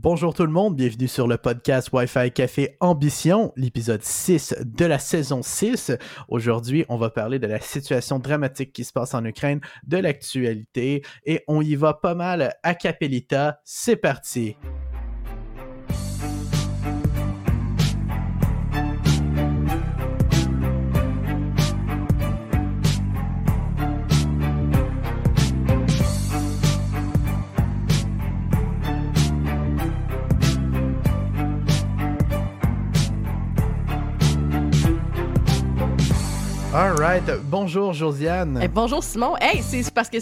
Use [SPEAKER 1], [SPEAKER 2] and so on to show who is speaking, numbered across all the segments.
[SPEAKER 1] Bonjour tout le monde, bienvenue sur le podcast Wi-Fi Café Ambition, l'épisode 6 de la saison 6. Aujourd'hui, on va parler de la situation dramatique qui se passe en Ukraine, de l'actualité, et on y va pas mal à Capelita. C'est parti! Bonjour Josiane.
[SPEAKER 2] Eh, bonjour Simon. Hey, c'est parce que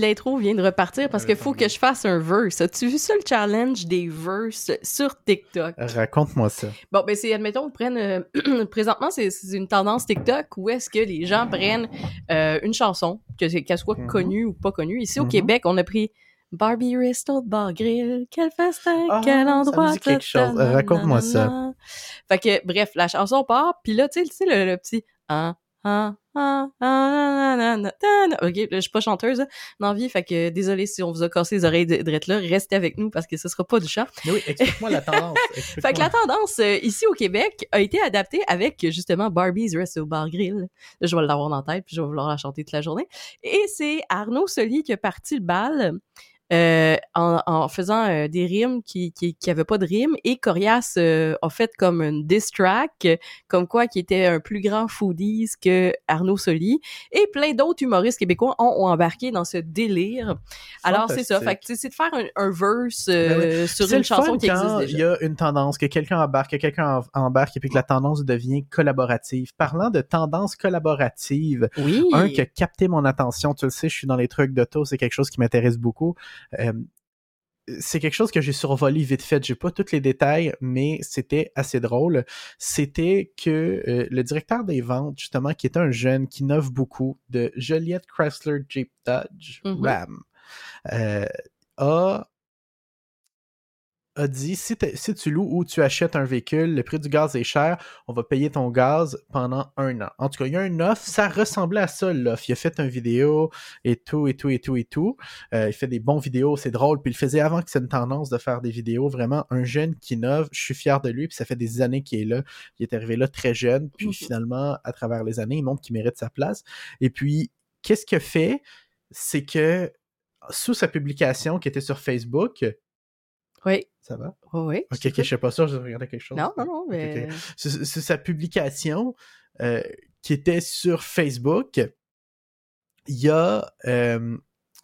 [SPEAKER 2] l'intro vient de repartir parce qu'il faut que je fasse un verse. As-tu vu ça le challenge des verses sur TikTok?
[SPEAKER 1] Raconte-moi ça.
[SPEAKER 2] Bon, ben c'est, admettons, prennent, euh, présentement, c'est une tendance TikTok où est-ce que les gens prennent euh, une chanson, qu'elle soit mhm. connue ou pas connue. Ici au mhm. Québec, on a pris Barbie Resto Bar Grill, quel festin, ah, quel endroit. Ça
[SPEAKER 1] quelque chose. Raconte-moi ça.
[SPEAKER 2] Fait que, bref, la chanson part, puis là, tu sais, le, le, petit... Hein, ah, ah, ah, ok, je suis pas chanteuse hein, dans vie, fait que désolé si on vous a cassé les oreilles d'être là, restez avec nous parce que ce sera pas du chat.
[SPEAKER 1] Mais oui, explique-moi la tendance.
[SPEAKER 2] fait que la tendance euh, ici au Québec a été adaptée avec justement Barbie's Resto Bar Grill. Je vais l'avoir dans la tête puis je vais vouloir la chanter toute la journée. Et c'est Arnaud Soli qui a parti le bal. Euh, en, en, faisant euh, des rimes qui, qui, qui avaient pas de rimes et Corias euh, a fait comme une diss track comme quoi qui était un plus grand foodies que Arnaud Soli et plein d'autres humoristes québécois ont, embarqué dans ce délire. Alors c'est ça, fait c'est de faire un, un verse ben sur une chanson qui existe déjà.
[SPEAKER 1] Il y a une tendance que quelqu'un embarque, que quelqu'un embarque et puis que la tendance devient collaborative. Parlant de tendance collaborative,
[SPEAKER 2] oui.
[SPEAKER 1] un qui a capté mon attention, tu le sais, je suis dans les trucs d'auto, c'est quelque chose qui m'intéresse beaucoup. C'est quelque chose que j'ai survolé vite fait. J'ai pas tous les détails, mais c'était assez drôle. C'était que euh, le directeur des ventes, justement, qui est un jeune qui innove beaucoup de Joliette Chrysler Jeep Dodge mm-hmm. Ram, euh, a a dit si, si, tu loues ou tu achètes un véhicule, le prix du gaz est cher, on va payer ton gaz pendant un an. En tout cas, il y a un offre, ça ressemblait à ça l'offre. Il a fait une vidéo et tout, et tout, et tout, et tout. Euh, il fait des bons vidéos, c'est drôle. Puis il faisait avant que c'est une tendance de faire des vidéos. Vraiment, un jeune qui innove, je suis fier de lui, puis ça fait des années qu'il est là. Il est arrivé là très jeune, puis mhm. finalement, à travers les années, il montre qu'il mérite sa place. Et puis, qu'est-ce qu'il fait? C'est que sous sa publication qui était sur Facebook,
[SPEAKER 2] oui.
[SPEAKER 1] Ça va?
[SPEAKER 2] oui.
[SPEAKER 1] Ok, ok, je sais pas sûr, je regardais quelque chose.
[SPEAKER 2] Non, non, non, mais.
[SPEAKER 1] C'est sa publication euh, qui était sur Facebook. Il y a euh,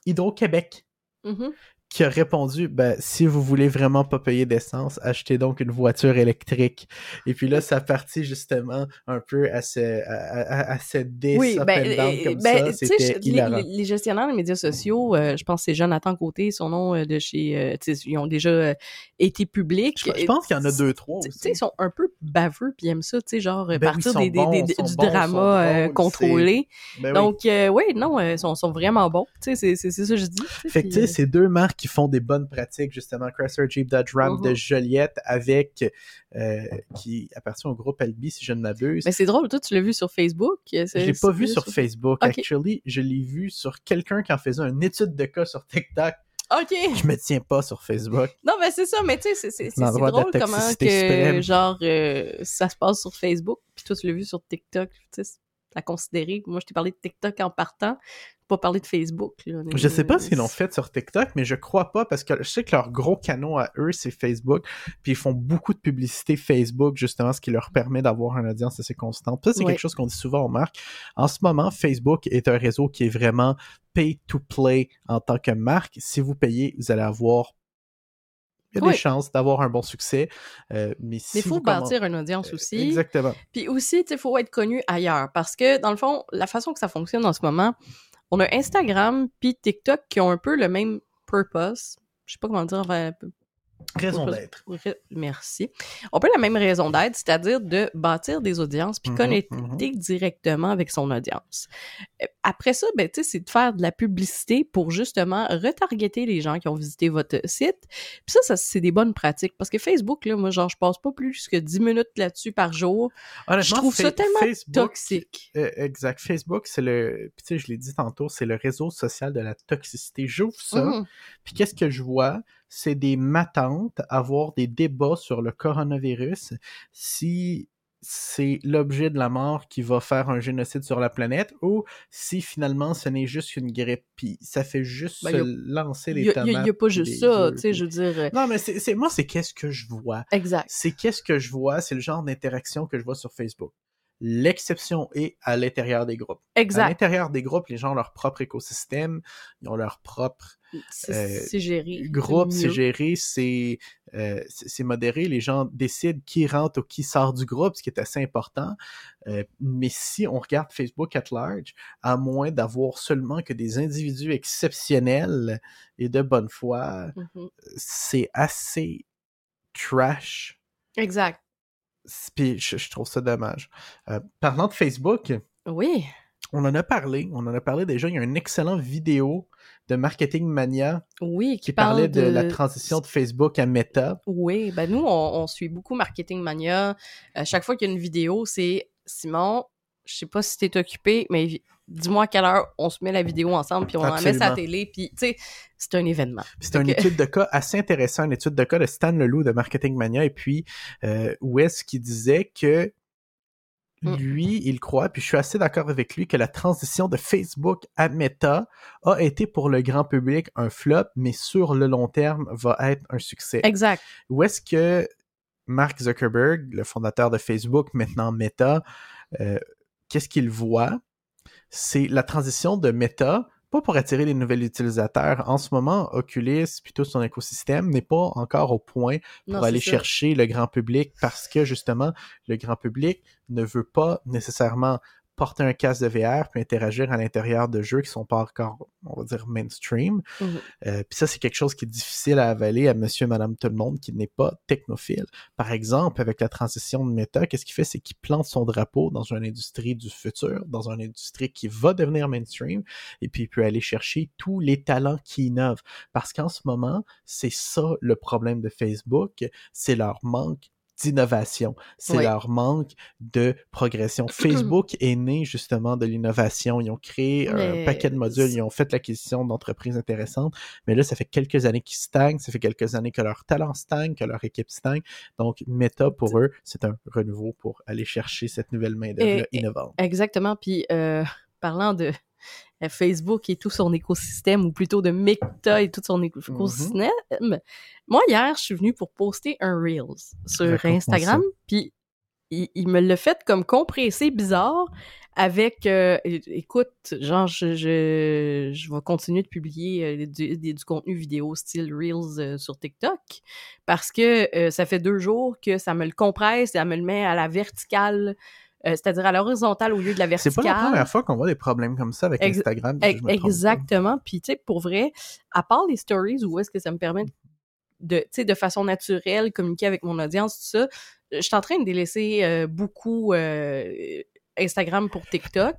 [SPEAKER 1] Hydro-Québec mm-hmm qui a répondu ben si vous voulez vraiment pas payer d'essence, achetez donc une voiture électrique. Et puis là, ça partit justement un peu à ce à, à, cette oui, ben, comme ben, ça.
[SPEAKER 2] Les, les, gestionnaires des médias sociaux, euh, je pense que c'est Jonathan Côté, son nom euh, de chez, euh, ils ont déjà été publics.
[SPEAKER 1] Je, pense qu'il y en a deux trois. Tu
[SPEAKER 2] sais, ils sont un peu baveux puis aiment ça, tu sais, genre ben partir des, des, du drama contrôlé. Ben donc oui, non, ils sont, sont vraiment bons. Tu sais, c'est ça que je dis.
[SPEAKER 1] Fait que tu sais, ces deux marques qui font des bonnes pratiques, justement, Chrysler Jeep Dodge Ram de mhm. Joliette avec, euh, qui appartient au groupe Albi, si je ne m'abuse.
[SPEAKER 2] Mais c'est drôle, toi, tu l'as vu sur Facebook?
[SPEAKER 1] Je l'ai pas vu sur, Facebook, actually. Je l'ai vu sur quelqu'un qui en faisait une étude de cas sur TikTok.
[SPEAKER 2] OK.
[SPEAKER 1] Je me tiens pas sur Facebook.
[SPEAKER 2] Non, mais c'est ça, mais tu sais, c'est drôle comment que, genre, euh, ça se passe sur Facebook, puis toi, tu l'as vu sur TikTok, tu sais, à considérer. Moi, je t'ai parlé de TikTok en partant pas parler de Facebook. Là.
[SPEAKER 1] Je sais pas s'ils l'ont fait sur TikTok, mais je crois pas parce que je sais que leur gros canon à eux, c'est Facebook. Puis ils font beaucoup de publicité Facebook, justement, ce qui leur permet d'avoir une audience assez constante. Ça, c'est quelque chose qu'on dit souvent aux marques. En ce moment, Facebook est un réseau qui est vraiment pay to play en tant que marque. Si vous payez, vous allez avoir il y a des chances d'avoir un bon succès. Euh, mais il
[SPEAKER 2] faut bâtir une audience aussi.
[SPEAKER 1] Exactement.
[SPEAKER 2] Puis aussi, il faut être connu ailleurs. Parce que, dans le fond, la façon que ça fonctionne en ce moment, on a Instagram puis TikTok qui ont un peu le même purpose. Je sais pas comment dire,
[SPEAKER 1] Raison d'être.
[SPEAKER 2] Merci. On peut la même raison d'être, c'est-à-dire de bâtir des audiences puis mhm, connecter mhm. directement avec son audience. Euh, après ça, ben, c'est de faire de la publicité pour justement retargeter les gens qui ont visité votre site. Puis ça, ça c'est des bonnes pratiques parce que Facebook, là, moi, genre, je passe pas plus que 10 minutes là-dessus par jour. je trouve ça tellement toxique.
[SPEAKER 1] Euh, exact. Facebook, c'est le, puis tu sais, je l'ai dit tantôt, c'est le réseau social de la toxicité. J'ouvre ça, mhm. puis qu'est-ce que je vois? C'est des matantes avoir des débats sur le coronavirus si c'est l'objet de la mort qui va faire un génocide sur la planète ou si finalement ce n'est juste une grippe puis ça fait juste
[SPEAKER 2] Ben,
[SPEAKER 1] se
[SPEAKER 2] a-
[SPEAKER 1] lancer les
[SPEAKER 2] Il
[SPEAKER 1] tomates
[SPEAKER 2] y a- y a pas juste ça, tu sais, je veux dire. euh,
[SPEAKER 1] non mais c'est- moi c'est qu'est-ce que je vois
[SPEAKER 2] Exact.
[SPEAKER 1] c'est qu'est-ce que je vois c'est le genre d'interaction que je vois sur Facebook l'exception est à l'intérieur des groupes à
[SPEAKER 2] Exact.
[SPEAKER 1] l'intérieur des groupes les gens ont leur propre écosystème ils ont leur propre euh,
[SPEAKER 2] géré.
[SPEAKER 1] groupe, c'est géré, c'est euh, modéré. Les gens décident qui rentre ou qui sort du groupe, ce qui est assez important. Euh, mais si on regarde Facebook at large, à moins d'avoir seulement que des individus exceptionnels et de bonne foi,
[SPEAKER 2] Mhm.
[SPEAKER 1] c'est assez trash.
[SPEAKER 2] Exact.
[SPEAKER 1] Puis je, je trouve ça dommage. Euh, parlant de Facebook,
[SPEAKER 2] Oui.
[SPEAKER 1] on en a parlé. On en a parlé déjà. Il y a une excellente vidéo de Marketing Mania
[SPEAKER 2] Oui, qui,
[SPEAKER 1] parlait de... la transition de Facebook à Meta.
[SPEAKER 2] Oui, ben nous, on, on suit beaucoup Marketing Mania. À chaque fois qu'il y a une vidéo, c'est Simon, je sais pas si t'es occupé, mais dis-moi à quelle heure on se met la vidéo ensemble, puis on en met sa télé, puis tu sais, c'est un événement.
[SPEAKER 1] C'est une étude de cas assez intéressante, une étude de cas de Stan Leloup de Marketing Mania, et puis euh, où est-ce qu'il disait que
[SPEAKER 2] Mm.
[SPEAKER 1] lui, il croit, puis je suis assez d'accord avec lui, que la transition de Facebook à Meta a été pour le grand public un flop, mais sur le long terme va être un succès.
[SPEAKER 2] Exact.
[SPEAKER 1] Où est-ce que Mark Zuckerberg, le fondateur de Facebook, maintenant Meta, euh, qu'est-ce qu'il voit? C'est la transition de Meta, pas pour attirer les nouveaux utilisateurs. En ce moment, Oculus, puis tout son écosystème n'est pas encore au point pour
[SPEAKER 2] Non,
[SPEAKER 1] aller chercher le grand public parce que justement, le grand public ne veut pas nécessairement porter un casque de VR puis interagir à l'intérieur de jeux qui sont pas encore, on va dire, mainstream.
[SPEAKER 2] Mhm.
[SPEAKER 1] Euh, puis ça, c'est quelque chose qui est difficile à avaler à monsieur, madame, tout le monde qui n'est pas technophile. Par exemple, avec la transition de Meta, qu'est-ce qu'il fait? C'est qu'il plante son drapeau dans une industrie du futur, dans une industrie qui va devenir mainstream, et puis il peut aller chercher tous les talents qui innovent. Parce qu'en ce moment, c'est ça le problème de Facebook, c'est leur manque d'innovation, c'est
[SPEAKER 2] Oui.
[SPEAKER 1] leur manque de progression. Facebook est né justement de l'innovation. Ils ont créé un paquet de modules, ils ont fait l'acquisition d'entreprises intéressantes, mais là, ça fait quelques années qu'ils stagnent, ça fait quelques années que leur talent stagne, que leur équipe stagne. Donc, Meta, pour eux, c'est un renouveau pour aller chercher cette nouvelle main-d'œuvre innovante.
[SPEAKER 2] Exactement. Puis, euh, parlant de Facebook et tout son écosystème, ou plutôt de Meta et tout son éco- écosystème, moi, hier, je suis venue pour poster un Reels sur Instagram, puis il, il me l'a fait comme compressé bizarre avec, euh, écoute, genre, je, je, je vais continuer de publier euh, du, contenu vidéo style Reels euh, sur TikTok parce que euh, ça fait deux jours que ça me le compresse et ça me le met à la verticale, euh, c'est-à-dire à l'horizontale au lieu de la
[SPEAKER 1] C'est
[SPEAKER 2] verticale.
[SPEAKER 1] pas la première fois qu'on voit des problèmes comme ça avec
[SPEAKER 2] Ex-
[SPEAKER 1] Instagram. si je me.
[SPEAKER 2] Exactement. Puis, tu sais, pour vrai, à part les stories, où est-ce que ça me permet de, tu sais, de façon naturelle, communiquer avec mon audience, tout ça, je suis en train de délaisser euh, beaucoup euh, Instagram pour TikTok.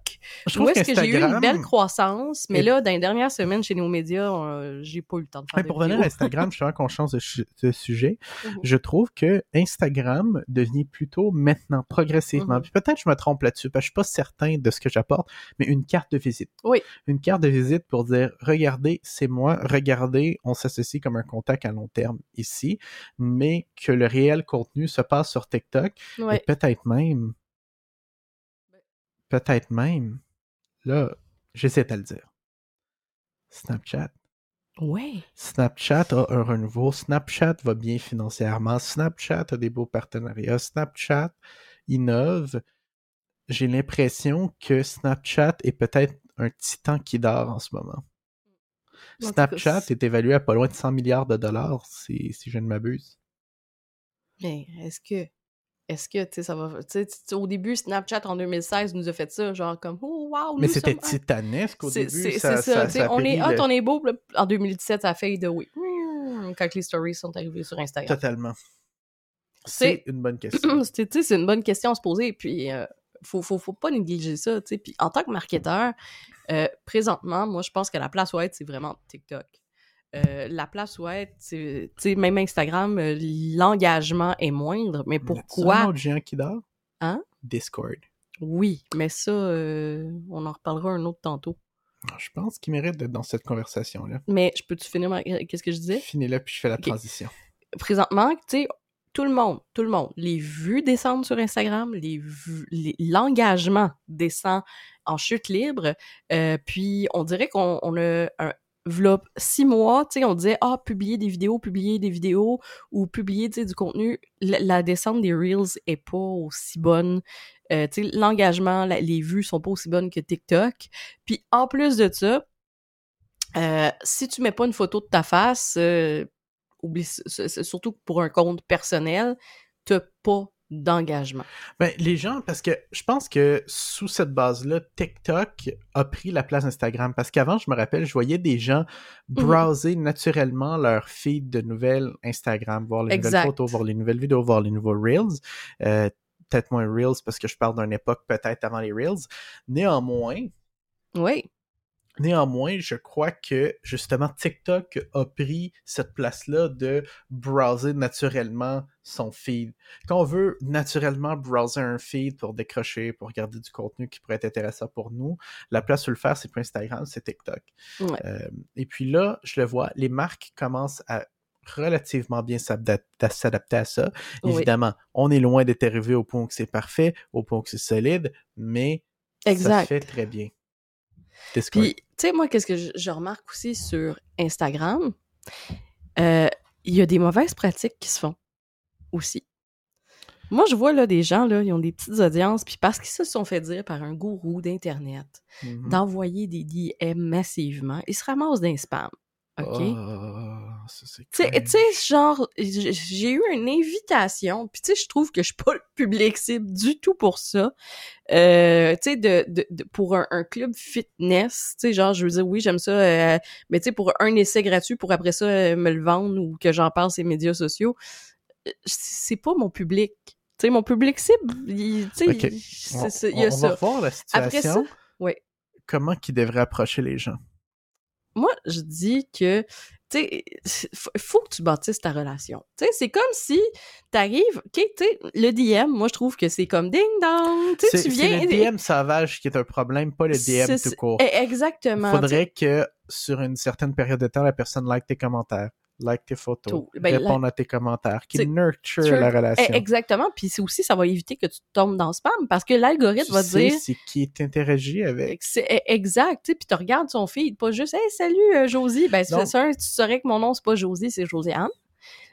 [SPEAKER 1] Je
[SPEAKER 2] Où
[SPEAKER 1] trouve
[SPEAKER 2] est-ce que j'ai eu une belle croissance, mais là, dans les dernières semaines chez nos médias, euh, j'ai pas eu le temps de faire de
[SPEAKER 1] pour revenir
[SPEAKER 2] vidéos.
[SPEAKER 1] à Instagram, je suis qu'on change de, sujet.
[SPEAKER 2] Mhm.
[SPEAKER 1] Je trouve que Instagram devient plutôt maintenant, progressivement.
[SPEAKER 2] Mhm.
[SPEAKER 1] Puis peut-être je me trompe là-dessus, parce que je suis pas certain de ce que j'apporte, mais une carte de visite.
[SPEAKER 2] Oui.
[SPEAKER 1] Une carte de visite pour dire, regardez, c'est moi, regardez, on s'associe comme un contact à long terme ici, mais que le réel contenu se passe sur TikTok
[SPEAKER 2] Ouais.
[SPEAKER 1] et peut-être même, peut-être même, là, j'essaie de le dire. Snapchat.
[SPEAKER 2] Ouais.
[SPEAKER 1] Snapchat a un renouveau. Snapchat va bien financièrement. Snapchat a des beaux partenariats. Snapchat innove. J'ai l'impression que Snapchat est peut-être un titan qui dort en ce moment.
[SPEAKER 2] En tout cas,
[SPEAKER 1] Snapchat est évalué à pas loin de 100 milliards de dollars, si, si je ne m'abuse.
[SPEAKER 2] Mais est-ce que, est-ce que, tu sais, ça va, tu sais, tu sais, au début, Snapchat en 2016 nous a fait ça, genre comme, oh wow,
[SPEAKER 1] Mais c'était
[SPEAKER 2] sommes
[SPEAKER 1] titanesque au début.
[SPEAKER 2] c'est-
[SPEAKER 1] ça,
[SPEAKER 2] c'est ça, sais, on est
[SPEAKER 1] périt
[SPEAKER 2] hot,
[SPEAKER 1] le-
[SPEAKER 2] on est beau. En 2017, ça a fait de oui. Quand les stories sont arrivées sur Instagram.
[SPEAKER 1] Totalement.
[SPEAKER 2] C'est-
[SPEAKER 1] une bonne question.
[SPEAKER 2] C'est une bonne question à se poser. Puis, euh, faut, faut, faut pas négliger ça. Puis, en tant que marketeur, euh, présentement, moi, je pense que la place où être, c'est vraiment TikTok. Euh, la place où être, tu sais, même Instagram, euh, l'engagement est moindre. Mais
[SPEAKER 1] C'est un
[SPEAKER 2] pourquoi?
[SPEAKER 1] autre géant qui dort?
[SPEAKER 2] Hein?
[SPEAKER 1] Discord.
[SPEAKER 2] Oui, mais ça, euh, on en reparlera un autre tantôt.
[SPEAKER 1] Je pense qu'il mérite d'être dans cette conversation-là.
[SPEAKER 2] Mais je peux-tu finir ma... qu'est-ce que je disais?
[SPEAKER 1] Finis-le, puis je fais la transition.
[SPEAKER 2] Présentement, tu sais, tout le monde, tout le monde, les vues descendent sur Instagram, les l'engagement descend en chute libre, euh, puis on dirait qu'on on a un v'là six mois, tu sais, on disait ah publier des vidéos, publier des vidéos ou publier du contenu. La, descente des reels est pas aussi bonne. Euh, tu sais, l'engagement, les vues sont pas aussi bonnes que TikTok. Puis en plus de ça, euh, si tu mets pas une photo de ta face, euh, oublie, surtout pour un compte personnel, t'as pas d'engagement.
[SPEAKER 1] Ben, les gens, parce que je pense que sous cette base-là, TikTok a pris la place d'Instagram. Parce qu'avant, je me rappelle, je voyais des gens browser naturellement leur feed de nouvelles Instagram, voir les
[SPEAKER 2] Exact.
[SPEAKER 1] nouvelles photos, voir les nouvelles vidéos, voir les nouveaux Reels. Euh, peut-être moins Reels parce que je parle d'une époque peut-être avant les Reels. Néanmoins,
[SPEAKER 2] Oui,
[SPEAKER 1] Néanmoins, je crois que justement TikTok a pris cette place-là de browser naturellement son feed. Quand on veut naturellement browser un feed pour décrocher, pour regarder du contenu qui pourrait être intéressant pour nous, la place où le faire, c'est pas Instagram, c'est TikTok.
[SPEAKER 2] Ouais.
[SPEAKER 1] Euh, et puis là, je le vois, les marques commencent à relativement bien s'adapter à ça.
[SPEAKER 2] Oui.
[SPEAKER 1] Évidemment, on est loin d'être arrivé au point que c'est parfait, au point que c'est solide, mais ça
[SPEAKER 2] exact.
[SPEAKER 1] se fait très bien.
[SPEAKER 2] Puis, tu sais, moi, qu'est-ce que je, je remarque aussi sur Instagram? Euh, Il y a des mauvaises pratiques qui se font aussi. Moi, je vois là des gens, là, ils ont des petites audiences, puis parce qu'ils se sont fait dire par un gourou d'Internet
[SPEAKER 1] Mhm.
[SPEAKER 2] d'envoyer des DM massivement, ils se ramassent d'un spam. OK?
[SPEAKER 1] Ça, c'est
[SPEAKER 2] Tu sais- genre, j'ai eu une invitation, puis tu sais, je trouve que je suis pas le public cible du tout pour ça. Euh, tu sais, de, de, de- pour un, un club fitness, tu sais, genre, je veux dire, oui, j'aime ça, euh, mais tu sais, pour un essai gratuit, pour après ça euh, me le vendre ou que j'en parle sur les médias sociaux, c'est pas mon public. Tu sais, mon public cible, il- il- y a
[SPEAKER 1] on
[SPEAKER 2] ça.
[SPEAKER 1] va voir la
[SPEAKER 2] Après ça,
[SPEAKER 1] situation.
[SPEAKER 2] ouais.
[SPEAKER 1] Comment qu'ils devraient approcher les gens?
[SPEAKER 2] moi, je dis que, tu sais, faut, faut que tu bâtisses ta relation. Tu sais, c'est comme si t'arrives, ok, tu sais, le DM, moi, je trouve que c'est comme ding dong, tu sais,
[SPEAKER 1] C'est
[SPEAKER 2] viens...
[SPEAKER 1] le DM sauvage qui est un problème, pas le DM tout court.
[SPEAKER 2] Eh, Exactement.
[SPEAKER 1] Il faudrait que sur une certaine période de temps, la personne like tes commentaires, like tes photos.
[SPEAKER 2] Ben,
[SPEAKER 1] réponde à tes commentaires, qu'il nurture la
[SPEAKER 2] Eh,
[SPEAKER 1] relation.
[SPEAKER 2] exactement. Puis c'est aussi, ça va éviter que tu tombes dans le spam parce que l'algorithme va
[SPEAKER 1] sais
[SPEAKER 2] dire...
[SPEAKER 1] c'est qui t'interagit avec.
[SPEAKER 2] C'est eh, exact, puis tu regardes son feed, pas juste « Hey, salut, euh, Josie! » Ben, c'est tu saurais que mon nom, c'est pas Josie, c'est Josiane.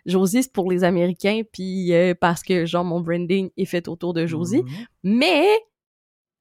[SPEAKER 2] Josie, c'est pour les Américains, puis euh, parce que, genre, mon branding est fait autour de Josie.
[SPEAKER 1] Mhm.
[SPEAKER 2] Mais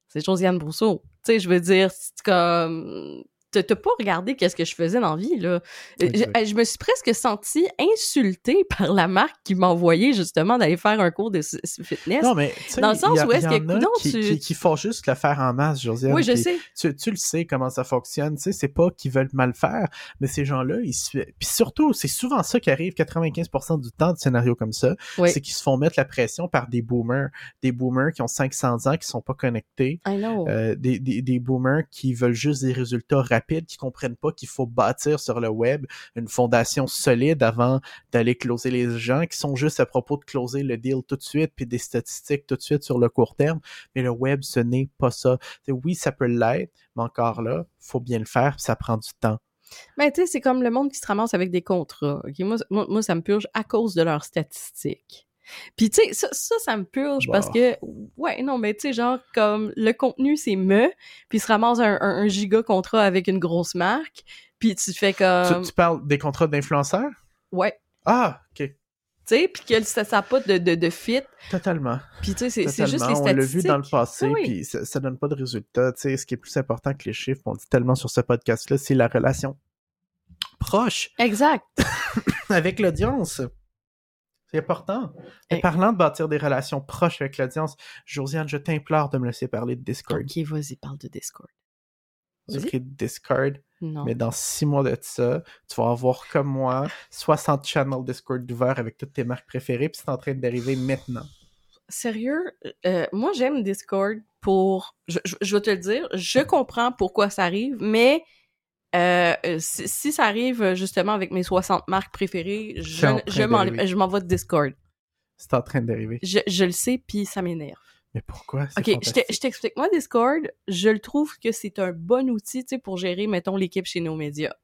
[SPEAKER 2] c'est Josiane Brousseau. Tu sais, je veux dire, c'est comme t'as pas regardé qu'est-ce que je faisais dans la vie là. Euh,
[SPEAKER 1] Exact.
[SPEAKER 2] Je, je me suis presque sentie insultée par la marque qui m'a envoyé justement d'aller faire un cours de fitness.
[SPEAKER 1] Non, mais
[SPEAKER 2] Dans le sens
[SPEAKER 1] a-
[SPEAKER 2] où est-ce que, coudonc,
[SPEAKER 1] qui,
[SPEAKER 2] tu-
[SPEAKER 1] qui, qui font juste le faire en masse, Josiane.
[SPEAKER 2] oui, je
[SPEAKER 1] puis
[SPEAKER 2] sais.
[SPEAKER 1] tu, tu le sais comment ça fonctionne, tu sais, c'est pas qu'ils veulent mal faire, mais ces gens-là, ils se... Puis surtout, c'est souvent ça qui arrive 95% du temps de scénarios comme ça,
[SPEAKER 2] Oui.
[SPEAKER 1] c'est qu'ils se font mettre la pression par des boomers, des boomers qui ont 500 ans, qui sont pas connectés,
[SPEAKER 2] I know.
[SPEAKER 1] euh, des, des, des boomers qui veulent juste des résultats rapides, qui comprennent pas qu'il faut bâtir sur le web une fondation solide avant d'aller closer les gens, qui sont juste à propos de closer le deal tout de suite, puis des statistiques tout de suite sur le court terme. Mais le web, ce n'est pas ça. Oui, ça peut l'être, mais encore là, faut bien le faire, ça prend du temps.
[SPEAKER 2] Mais tu sais, c'est comme le monde qui se ramasse avec des contrats. ok? Moi, moi, moi, ça me purge à cause de leurs statistiques. Puis tu sais, ça, ça, ça me purge
[SPEAKER 1] Bah.
[SPEAKER 2] parce que, ouais, non, mais tu sais, genre, comme le contenu, c'est me, puis se ramasse un, un, un giga contrat avec une grosse marque, puis tu fais comme,
[SPEAKER 1] Tu, tu parles des contrats d'influenceurs?
[SPEAKER 2] ouais,
[SPEAKER 1] Ah, ok.
[SPEAKER 2] tu sais, puis que ça n'a pas de, de, de fit,
[SPEAKER 1] Totalement.
[SPEAKER 2] puis tu sais, c'est juste les
[SPEAKER 1] Totalement. On l'a vu
[SPEAKER 2] statistiques.
[SPEAKER 1] dans le passé,
[SPEAKER 2] Ah oui.
[SPEAKER 1] puis ça, ça donne pas de résultats. Tu sais, ce qui est plus important que les chiffres, on le dit tellement sur ce podcast-là, c'est la relation proche
[SPEAKER 2] Exact.
[SPEAKER 1] avec l'audience. C'est important. Et parlant de bâtir des relations proches avec l'audience, Josiane, je t'implore de me laisser parler de Discord.
[SPEAKER 2] Ok, vas-y, parle de Discord.
[SPEAKER 1] J'ai Discord,
[SPEAKER 2] Non.
[SPEAKER 1] mais dans six mois de ça, tu vas avoir comme moi 60 channels Discord d'ouvert avec toutes tes marques préférées, puis c'est en train d'arriver maintenant.
[SPEAKER 2] Sérieux, euh, moi j'aime Discord pour, je, je, je vais te le dire, je comprends pourquoi ça arrive, mais euh, euh, si, si ça arrive euh, justement avec mes 60 marques préférées, je, je m'en vais de Discord.
[SPEAKER 1] C'est en train d'arriver.
[SPEAKER 2] Je, je le sais, puis ça m'énerve.
[SPEAKER 1] Mais pourquoi?
[SPEAKER 2] OK, je t'explique. Moi, Discord, je le trouve que c'est un bon outil, pour gérer, mettons, l'équipe chez nos médias.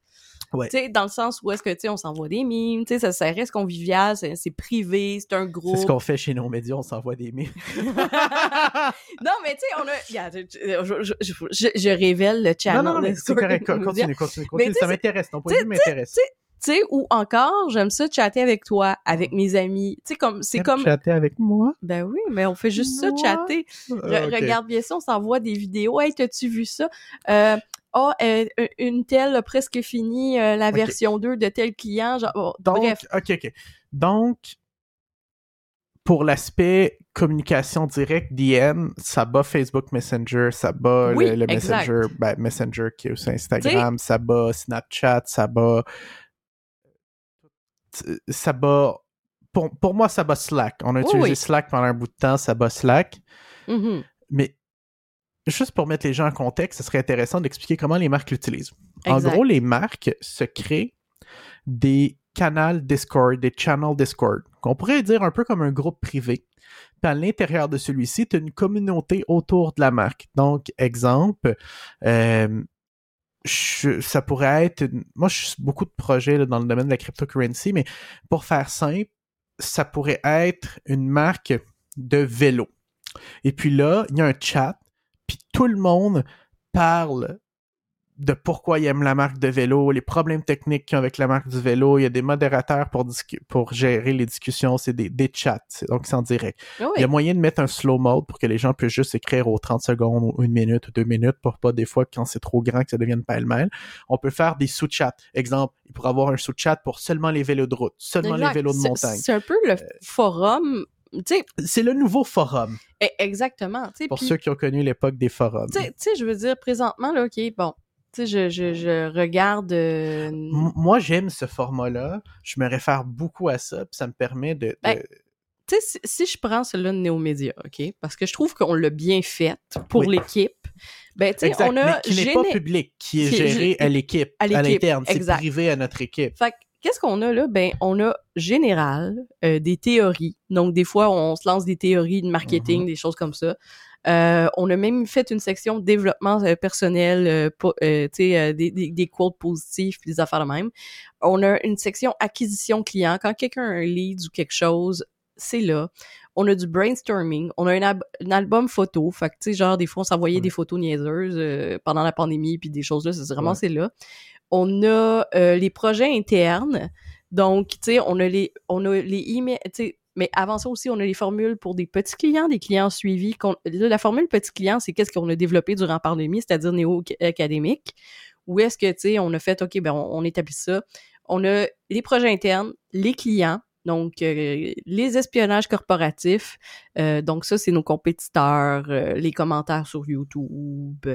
[SPEAKER 1] Ouais.
[SPEAKER 2] Tu sais, dans le sens où est-ce que, tu sais, on s'envoie des mimes, tu sais, ça, ça reste convivial, c'est c'est privé, c'est un gros...
[SPEAKER 1] C'est ce qu'on fait chez nos médias, on s'envoie des mails.
[SPEAKER 2] non, mais tu sais, on a... Regarde, je, je, je, je- je révèle le
[SPEAKER 1] non,
[SPEAKER 2] channel
[SPEAKER 1] non, non, mais c'est correct. Continue, continue, continue. Ça m'intéresse. Ton point de vue m'intéresse.
[SPEAKER 2] Tu sais, ou encore, j'aime ça chatter avec toi, avec mes amis. Tu sais, comme, c'est comme...
[SPEAKER 1] chatter avec moi?
[SPEAKER 2] Ben oui, mais on fait juste ça, chatter. Re-
[SPEAKER 1] Ah.
[SPEAKER 2] Regarde bien ça, on s'envoie des vidéos. Hey, t'as-tu vu ça? Euh, oh, euh, une telle a presque fini euh, la version 2 de tel client. Genre, oh,
[SPEAKER 1] Donc,
[SPEAKER 2] bref.
[SPEAKER 1] OK, OK. Donc, pour l'aspect communication directe, DM, ça bat Facebook Messenger, ça bat
[SPEAKER 2] Oui,
[SPEAKER 1] le. Messenger, ben, Messenger qui est aussi Instagram, ça bat Snapchat, ça bat... Ça bat... Pour, pour moi, ça bat Slack. On a
[SPEAKER 2] Oui,
[SPEAKER 1] utilisé
[SPEAKER 2] oui.
[SPEAKER 1] Slack pendant un bout de temps, ça bat Slack.
[SPEAKER 2] Mhm.
[SPEAKER 1] Mais juste pour mettre les gens en contexte, ce serait intéressant d'expliquer comment les marques l'utilisent. En gros, les marques se créent des canaux Discord, des channels Discord, qu'on pourrait dire un peu comme un groupe privé. Puis à l'intérieur de celui-ci, tu as une communauté autour de la marque. Donc, exemple, euh, je- ça pourrait être... une- Moi, je suis beaucoup de projets là, dans le domaine de la cryptocurrency, mais pour faire simple, ça pourrait être une marque de vélo. Et puis là, il y a un chat, puis tout le monde parle de pourquoi ils aiment la marque de vélo, les problèmes techniques qu'ils ont avec la marque du vélo. Il y a des modérateurs pour, pour gérer les discussions, c'est des, des chats, donc c'est en direct.
[SPEAKER 2] Ah
[SPEAKER 1] Il y a moyen de mettre un slow mode pour que les gens puissent juste écrire aux 30 secondes ou une minute ou deux minutes pour pas des fois quand c'est trop grand que ça devienne pêle-mêle. On peut faire des sous-chats. Exemple, il pourrait avoir un sous-chat pour seulement les vélos de route, seulement
[SPEAKER 2] Exact.
[SPEAKER 1] les vélos de montagne.
[SPEAKER 2] C'est un peu le forum.
[SPEAKER 1] C'est le nouveau forum
[SPEAKER 2] e- exactement.
[SPEAKER 1] Pour ceux qui ont connu l'époque des forums.
[SPEAKER 2] tu sais- je veux dire, présentement, là, OK, bon. Tu sais, je, je, je regarde... euh,
[SPEAKER 1] Moi, j'aime ce format-là. Je me réfère beaucoup à ça, puis ça me permet de. de-
[SPEAKER 2] Ben, tu sais, si, si je prends celui-là de Néomédia, OK, parce que je trouve qu'on l'a bien fait pour
[SPEAKER 1] Oui.
[SPEAKER 2] l'équipe, ben, tu sais, on a...
[SPEAKER 1] mais qui n'est pas public, qui est
[SPEAKER 2] qui
[SPEAKER 1] géré
[SPEAKER 2] gé-
[SPEAKER 1] à l'équipe,
[SPEAKER 2] à
[SPEAKER 1] l'interne. C'est privé à notre équipe.
[SPEAKER 2] Fait que, qu'est-ce qu'on a là? Ben, on a général, euh, des théories. Donc, des fois, on se lance des théories de marketing,
[SPEAKER 1] Mhm.
[SPEAKER 2] des choses comme ça. Euh, on a même fait une section développement euh, personnel, euh, po- tu sais, des, des, des quotes positifs, puis des affaires de même. On a une section acquisition client. Quand quelqu'un a un lead ou quelque chose, c'est là. On a du brainstorming. On a un, album photo. Fait que, tu sais, genre, des fois, on s'envoyait
[SPEAKER 1] Ouais.
[SPEAKER 2] des photos niaiseuses pendant la pandémie, puis des choses là. C'est vraiment,
[SPEAKER 1] Ouais.
[SPEAKER 2] c'est là. On a euh, les projets internes. Donc, tu sais, on a les, on a les emails, mais avant ça aussi, on a les formules pour des petits clients, des clients suivis. la formule petit client, c'est qu'est-ce qu'on a développé durant la pandémie, c'est-à-dire néo-académique. Où est-ce que, tu sais, on a fait, OK, ben, on établit ça. On a les projets internes, les clients, donc euh, les espionnages corporatifs. Euh, donc ça, c'est nos compétiteurs, euh, les commentaires sur YouTube.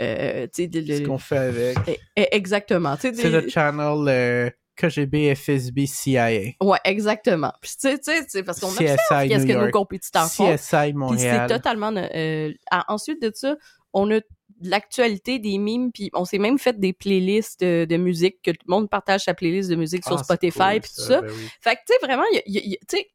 [SPEAKER 2] Euh, le-
[SPEAKER 1] Ce qu'on fait avec.
[SPEAKER 2] Eh, eh, exactement.
[SPEAKER 1] C'est
[SPEAKER 2] des-
[SPEAKER 1] le channel euh, KGB, FSB, CIA.
[SPEAKER 2] Ouais, exactement. Puis tu sais, tu sais, c'est parce qu'on observe
[SPEAKER 1] CSI
[SPEAKER 2] qu'est-ce que nos
[SPEAKER 1] York.
[SPEAKER 2] compétiteurs font.
[SPEAKER 1] CSI
[SPEAKER 2] Puis c'est
[SPEAKER 1] Montréal.
[SPEAKER 2] totalement... euh, ensuite de ça, on a de l'actualité des mimes, puis on s'est même fait des playlists de, de musique, que tout le monde partage sa playlist de musique sur
[SPEAKER 1] Ah,
[SPEAKER 2] Spotify,
[SPEAKER 1] cool,
[SPEAKER 2] puis tout ça.
[SPEAKER 1] ben oui.
[SPEAKER 2] Fait que, tu sais, vraiment, y y y tu sais,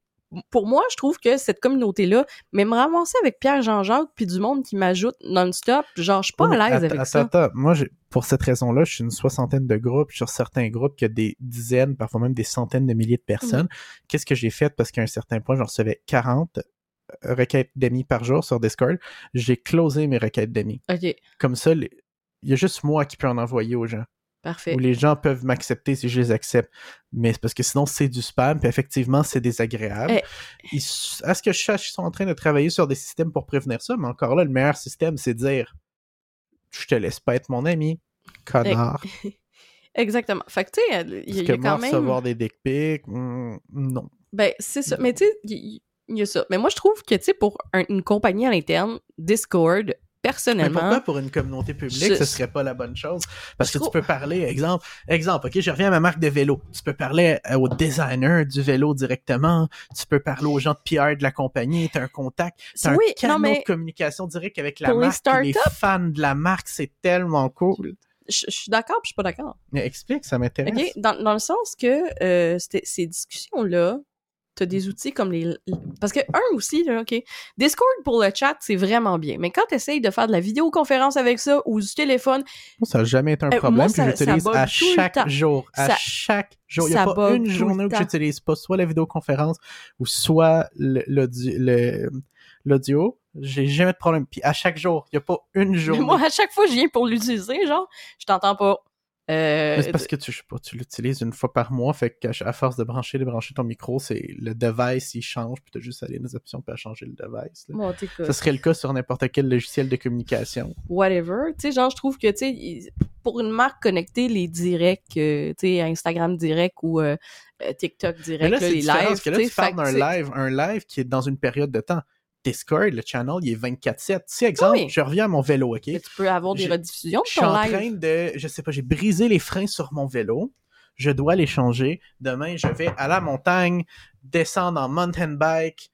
[SPEAKER 2] pour moi, je trouve que cette communauté-là, même ramasser avec Pierre-Jean-Jacques, puis du monde qui m'ajoute non-stop, genre, je suis pas
[SPEAKER 1] mais
[SPEAKER 2] à l'aise avec
[SPEAKER 1] attends,
[SPEAKER 2] ça.
[SPEAKER 1] attends. Moi, pour cette raison-là, je suis une soixantaine de groupes. Sur certains groupes, y a des dizaines, parfois même des centaines de milliers de personnes.
[SPEAKER 2] Mm-hmm.
[SPEAKER 1] Qu'est-ce que j'ai fait? Parce qu'à un certain point, j'en recevais 40 requêtes d'amis par jour sur Discord. J'ai closé mes requêtes d'amis.
[SPEAKER 2] OK,
[SPEAKER 1] Comme ça, il y a juste moi qui peux en envoyer aux gens.
[SPEAKER 2] parfait.
[SPEAKER 1] Où les gens peuvent m'accepter si je les accepte. Mais c'est parce que sinon, c'est du spam, puis effectivement, c'est désagréable.
[SPEAKER 2] Eh.
[SPEAKER 1] Ils à ce que je sache, ils sont en train de travailler sur des systèmes pour prévenir ça, mais encore là, le meilleur système, c'est de dire Je te laisse pas être mon ami, connard.
[SPEAKER 2] Exactement. Fait que, tu sais, il y, a-
[SPEAKER 1] que moi,
[SPEAKER 2] même...
[SPEAKER 1] recevoir des dick pics, hmm, non.
[SPEAKER 2] Ben, c'est ça. Mais tu sais, il y, a ça. Mais moi, je trouve que, tu sais, pour un- une compagnie à l'interne, Discord,
[SPEAKER 1] Mais
[SPEAKER 2] personnellement...
[SPEAKER 1] pourquoi pour une communauté publique,
[SPEAKER 2] Je-
[SPEAKER 1] ce serait pas la bonne chose? Parce
[SPEAKER 2] Je
[SPEAKER 1] que tu peux parler, exemple, exemple, ok, je reviens à ma marque de vélo. Tu peux parler euh, au designer du vélo directement. Tu peux parler aux gens de PR de la compagnie. T'as un contact. T'as un
[SPEAKER 2] oui,
[SPEAKER 1] canal
[SPEAKER 2] mais
[SPEAKER 1] de communication direct avec la
[SPEAKER 2] pour les
[SPEAKER 1] marque. Les,
[SPEAKER 2] startups-
[SPEAKER 1] fans de la marque, c'est tellement cool.
[SPEAKER 2] je je suis d'accord puis je suis pas d'accord.
[SPEAKER 1] Mais explique, ça m'intéresse.
[SPEAKER 2] OK? Dans, dans le sens que euh, ces discussions-là, t'as des outils comme les... Parce que, un aussi, là, OK, Discord pour le chat, c'est vraiment bien. Mais quand t'essayes de faire de la vidéoconférence avec ça ou du téléphone...
[SPEAKER 1] Moi, ça n'a jamais été un
[SPEAKER 2] Euh,
[SPEAKER 1] problème,
[SPEAKER 2] moi,
[SPEAKER 1] puis
[SPEAKER 2] ça-
[SPEAKER 1] j'utilise à chaque jour. À
[SPEAKER 2] Ça-
[SPEAKER 1] chaque jour. Il n'y a pas une journée où j'utilise pas soit la vidéoconférence ou soit le- l'audi- le- l'audio. J'ai jamais de problème. Puis à chaque jour, il n'y a pas une
[SPEAKER 2] Mais
[SPEAKER 1] journée.
[SPEAKER 2] moi, à chaque fois que je viens pour l'utiliser, genre, je t'entends pas. Euh,
[SPEAKER 1] c'est parce que tu, je sais pas, tu l'utilises une fois par mois, fait qu'à à force de brancher, de brancher ton micro, c'est le device, il change, puis t'as juste à aller dans les options pour changer le device.
[SPEAKER 2] Bon.
[SPEAKER 1] Ça serait le cas sur n'importe quel logiciel de communication.
[SPEAKER 2] whatever. Tu sais, genre, je trouve que, tu sais, pour une marque connectée, les directs, euh, tu sais, Instagram direct ou euh, TikTok direct,
[SPEAKER 1] là,
[SPEAKER 2] là,
[SPEAKER 1] c'est
[SPEAKER 2] les lives,
[SPEAKER 1] parce que là,
[SPEAKER 2] tu
[SPEAKER 1] parles d'un
[SPEAKER 2] que
[SPEAKER 1] live, un live qui est dans une période de temps. Discord, le channel, il est 24-7. Si, exemple,
[SPEAKER 2] Oui.
[SPEAKER 1] je reviens à mon vélo, OK?
[SPEAKER 2] mais tu peux avoir des rediffusions
[SPEAKER 1] Je
[SPEAKER 2] de
[SPEAKER 1] suis
[SPEAKER 2] ton
[SPEAKER 1] en
[SPEAKER 2] live.
[SPEAKER 1] train de, je sais pas, j'ai brisé les freins sur mon vélo. Je dois les changer. Demain, je vais à la montagne, descendre en mountain bike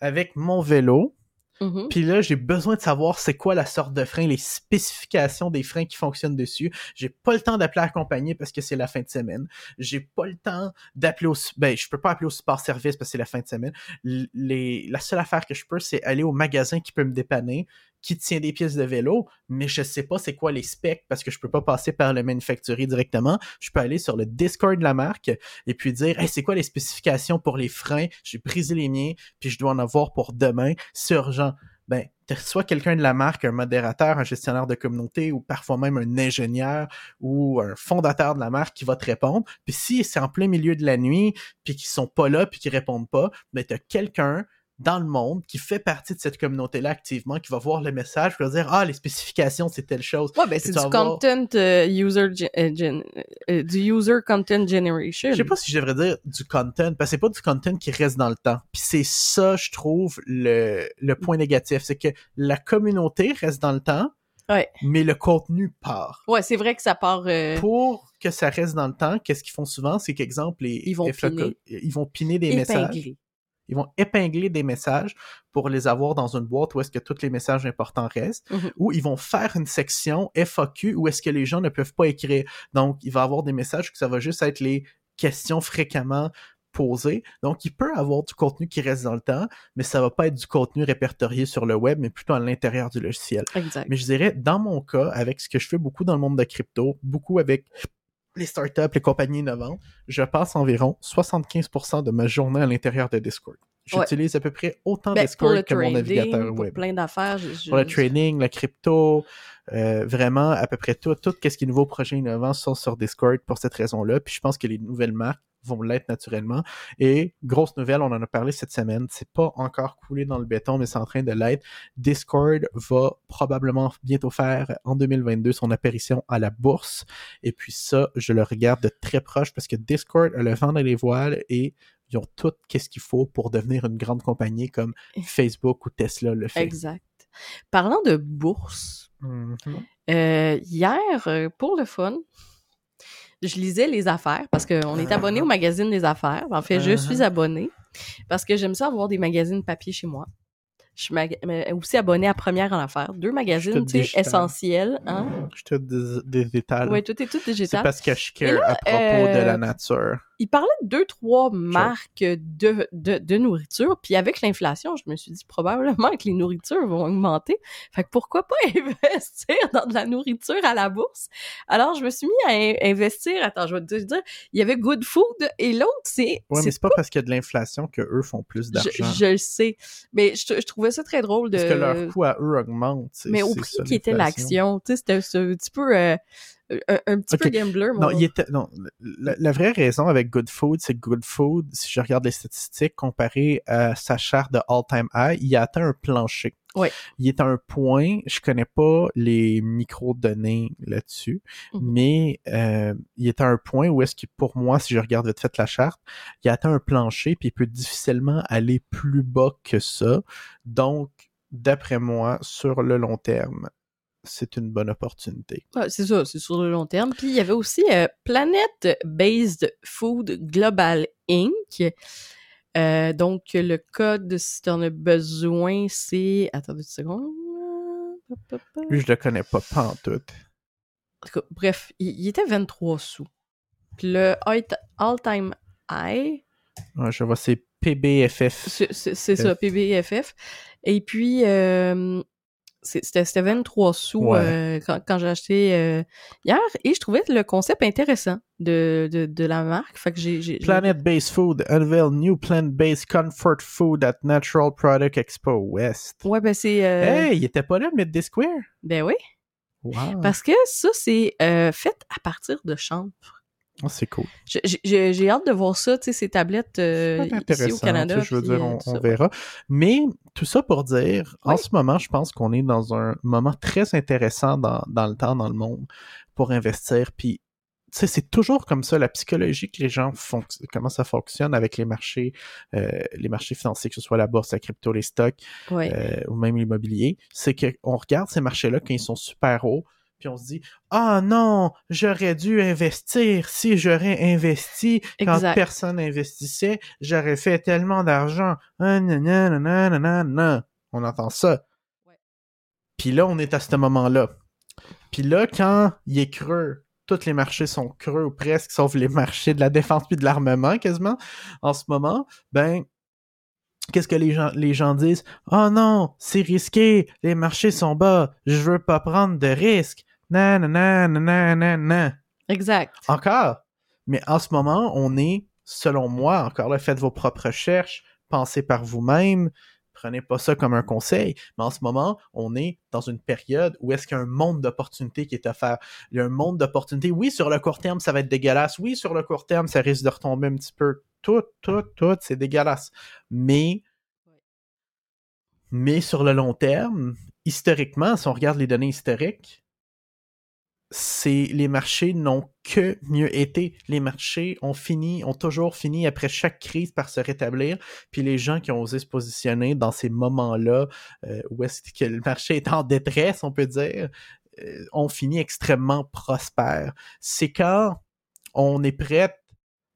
[SPEAKER 1] avec mon vélo.
[SPEAKER 2] Mhm.
[SPEAKER 1] Puis là, j'ai besoin de savoir c'est quoi la sorte de frein, les spécifications des freins qui fonctionnent dessus. J'ai pas le temps d'appeler à la parce que c'est la fin de semaine. J'ai pas le temps d'appeler au... Ben, je peux pas appeler au support service parce que c'est la fin de semaine. Les... La seule affaire que je peux, c'est aller au magasin qui peut me dépanner, qui tient des pièces de vélo, mais je sais pas c'est quoi les specs parce que je peux pas passer par le manufacturier directement. Je peux aller sur le Discord de la marque et puis dire, hey, c'est quoi les spécifications pour les freins? J'ai brisé les miens, puis je dois en avoir pour demain. C'est urgent. Ben, soit quelqu'un de la marque, un modérateur, un gestionnaire de communauté, ou parfois même un ingénieur ou un fondateur de la marque qui va te répondre. Puis si c'est en plein milieu de la nuit, puis qu'ils sont pas là, puis qu'ils répondent pas, ben t'as quelqu'un dans le monde qui fait partie de cette communauté-là activement, qui va voir le message, qui va dire ah les spécifications c'est telle chose.
[SPEAKER 2] Ouais, ben c'est du content euh, user gen- euh, gen- euh, du user content generation.
[SPEAKER 1] Je sais pas si je devrais dire du content, parce que c'est pas du content qui reste dans le temps. Puis c'est ça, je trouve, le, le point négatif, c'est que la communauté reste dans le temps,
[SPEAKER 2] Ouais.
[SPEAKER 1] mais le contenu part.
[SPEAKER 2] Ouais, c'est vrai que ça part. euh,
[SPEAKER 1] Pour que ça reste dans le temps, qu'est-ce qu'ils font souvent, c'est qu'exemple, les
[SPEAKER 2] Ils vont
[SPEAKER 1] FAQ,
[SPEAKER 2] piner.
[SPEAKER 1] ils vont piner des messages. Ils vont épingler des messages pour les avoir dans une boîte où est-ce que tous les messages importants restent,
[SPEAKER 2] Mhm.
[SPEAKER 1] ou ils vont faire une section FAQ où est-ce que les gens ne peuvent pas écrire. Donc, il va y avoir des messages que ça va juste être les questions fréquemment posées. Donc, il peut avoir du contenu qui reste dans le temps, mais ça va pas être du contenu répertorié sur le web, mais plutôt à l'intérieur du logiciel.
[SPEAKER 2] Exact.
[SPEAKER 1] Mais je dirais, dans mon cas, avec ce que je fais beaucoup dans le monde de crypto, beaucoup avec les startups, les compagnies innovantes, je passe environ 75% de ma journée à l'intérieur de Discord.
[SPEAKER 2] Ouais.
[SPEAKER 1] J'utilise à peu près autant
[SPEAKER 2] Ben,
[SPEAKER 1] Discord que mon navigateur
[SPEAKER 2] pour
[SPEAKER 1] web.
[SPEAKER 2] plein d'affaires. je-
[SPEAKER 1] Pour le trading, la crypto, euh, vraiment, à peu près tout, tout ce qui est nouveau projet innovant sont sur Discord pour cette raison-là. Puis je pense que les nouvelles marques vont l'être naturellement. Et grosse nouvelle, on en a parlé cette semaine, c'est pas encore coulé dans le béton, mais c'est en train de l'être. Discord va probablement bientôt faire en 2022 son apparition à la bourse. Et puis ça, je le regarde de très proche parce que Discord a le vent dans les voiles et ils ont tout qu'est-ce qu'il faut pour devenir une grande compagnie comme Facebook ou Tesla le fait.
[SPEAKER 2] Exact. Parlant de bourse,
[SPEAKER 1] Mhm.
[SPEAKER 2] euh, hier, euh, pour le fun, je lisais les affaires parce qu'on est abonné au magazine des affaires. En fait, je
[SPEAKER 1] Uh-huh.
[SPEAKER 2] suis abonné parce que j'aime ça avoir des magazines papier chez moi. Je suis aussi abonné à Première en affaires. Deux magazines,
[SPEAKER 1] tout
[SPEAKER 2] tu sais,
[SPEAKER 1] digital.
[SPEAKER 2] essentiels. Hein?
[SPEAKER 1] Je te dis des détails.
[SPEAKER 2] Oui, tout est tout
[SPEAKER 1] C'est
[SPEAKER 2] digital.
[SPEAKER 1] parce que je care
[SPEAKER 2] là,
[SPEAKER 1] à propos
[SPEAKER 2] euh,
[SPEAKER 1] de la nature.
[SPEAKER 2] Il parlait de deux, trois marques de, de, de nourriture. Puis avec l'inflation, je me suis dit probablement que les nourritures vont augmenter. Fait que pourquoi pas investir dans de la nourriture à la bourse? Alors, je me suis mis à in- investir. Attends, je vais te dire. Il y avait Good Food et l'autre, c'est...
[SPEAKER 1] Ouais, mais
[SPEAKER 2] c'est
[SPEAKER 1] pas parce qu'il y a de l'inflation que eux font plus d'argent.
[SPEAKER 2] je le sais. Mais je, je trouvais ça très drôle de...
[SPEAKER 1] Parce que leur coût à eux augmente.
[SPEAKER 2] mais au prix qui était l'action. Tu sais, c'était un petit peu... euh, un, un petit
[SPEAKER 1] Ok.
[SPEAKER 2] peu gambler,
[SPEAKER 1] Non,
[SPEAKER 2] mon-
[SPEAKER 1] il était, non, la, la vraie raison avec Good Food, c'est que Good Food, si je regarde les statistiques, comparé à sa charte de all-time high, il a atteint un plancher.
[SPEAKER 2] Ouais.
[SPEAKER 1] Il est à un point, je connais pas les micro-données là-dessus,
[SPEAKER 2] Mhm.
[SPEAKER 1] mais euh, il est à un point où est-ce que, pour moi, si je regarde vite fait la charte, il a atteint un plancher, puis il peut difficilement aller plus bas que ça. Donc, d'après moi, sur le long terme, c'est une bonne opportunité.
[SPEAKER 2] Ouais, c'est ça, c'est sur le long terme. Puis il y avait aussi euh, Planet Based Food Global Inc. Euh, donc le code, si tu en as besoin, c'est... Attends une seconde.
[SPEAKER 1] Lui, je le connais pas, pas en tout.
[SPEAKER 2] En tout cas, bref, il, il était 23 sous. Puis le all- all-time high,
[SPEAKER 1] Ouais, je vois, c'est PBFF.
[SPEAKER 2] C'est ça, PBFF. Et puis, euh, c'était c'était 23 sous
[SPEAKER 1] Ouais.
[SPEAKER 2] euh, quand, quand j'ai acheté euh, hier. Et je trouvais le concept intéressant de, de, de la marque. Fait que j'ai... j'ai-
[SPEAKER 1] Planet-based food unveil new plant-based comfort food at Natural Product Expo West.
[SPEAKER 2] Ouais, ben c'est... euh,
[SPEAKER 1] Hey, il était pas là, Mid Square?
[SPEAKER 2] Ben oui.
[SPEAKER 1] Wow.
[SPEAKER 2] Parce que ça, c'est euh, fait à partir de chanvre.
[SPEAKER 1] Oh, c'est cool.
[SPEAKER 2] J'ai hâte de voir ça, ces tablettes euh, ici au Canada.
[SPEAKER 1] je veux
[SPEAKER 2] puis,
[SPEAKER 1] dire,
[SPEAKER 2] euh,
[SPEAKER 1] on,
[SPEAKER 2] tout
[SPEAKER 1] on
[SPEAKER 2] ça.
[SPEAKER 1] verra. Mais tout ça pour dire, en ce moment, je pense qu'on est dans un moment très intéressant dans, dans le temps, dans le monde, pour investir. Puis, c'est toujours comme ça, la psychologie que les gens font, comment ça fonctionne avec les marchés, euh, les marchés financiers, que ce soit la bourse, la crypto, les stocks, euh, ou même l'immobilier, c'est qu'on regarde ces marchés-là quand ils sont super hauts, puis on se dit ah non, j'aurais dû investir. Si j'aurais investi quand personne investissait, j'aurais fait tellement d'argent. Ah, nan, nan, nan, nan, nan, nan. On entend ça.
[SPEAKER 2] Ouais.
[SPEAKER 1] Puis là, on est à ce moment-là. Puis là, quand il est creux, tous les marchés sont creux ou presque, sauf les marchés de la défense puis de l'armement quasiment, en ce moment, ben, qu'est-ce que les gens, les gens disent? Oh non, c'est risqué, les marchés sont bas, je veux pas prendre de risques. Nan, nan, nan, nan, nan.
[SPEAKER 2] Exact.
[SPEAKER 1] Encore. Mais en ce moment, on est, selon moi, encore là, faites vos propres recherches, pensez par vous-même, prenez pas ça comme un conseil, mais en ce moment, on est dans une période où est-ce qu'il y a un monde d'opportunités qui est offert. Il y a un monde d'opportunités. Oui, sur le court terme, ça va être dégueulasse. Oui, sur le court terme, ça risque de retomber un petit peu. Tout, tout, tout, c'est dégueulasse. Mais, mais sur le long terme, historiquement, si on regarde les données historiques, c'est les marchés n'ont que mieux été. Les marchés ont fini, ont toujours fini après chaque crise par se rétablir. Puis les gens qui ont osé se positionner dans ces moments-là, euh, où est-ce que le marché est en détresse, on peut dire, euh, ont fini extrêmement prospères. C'est quand on est prêt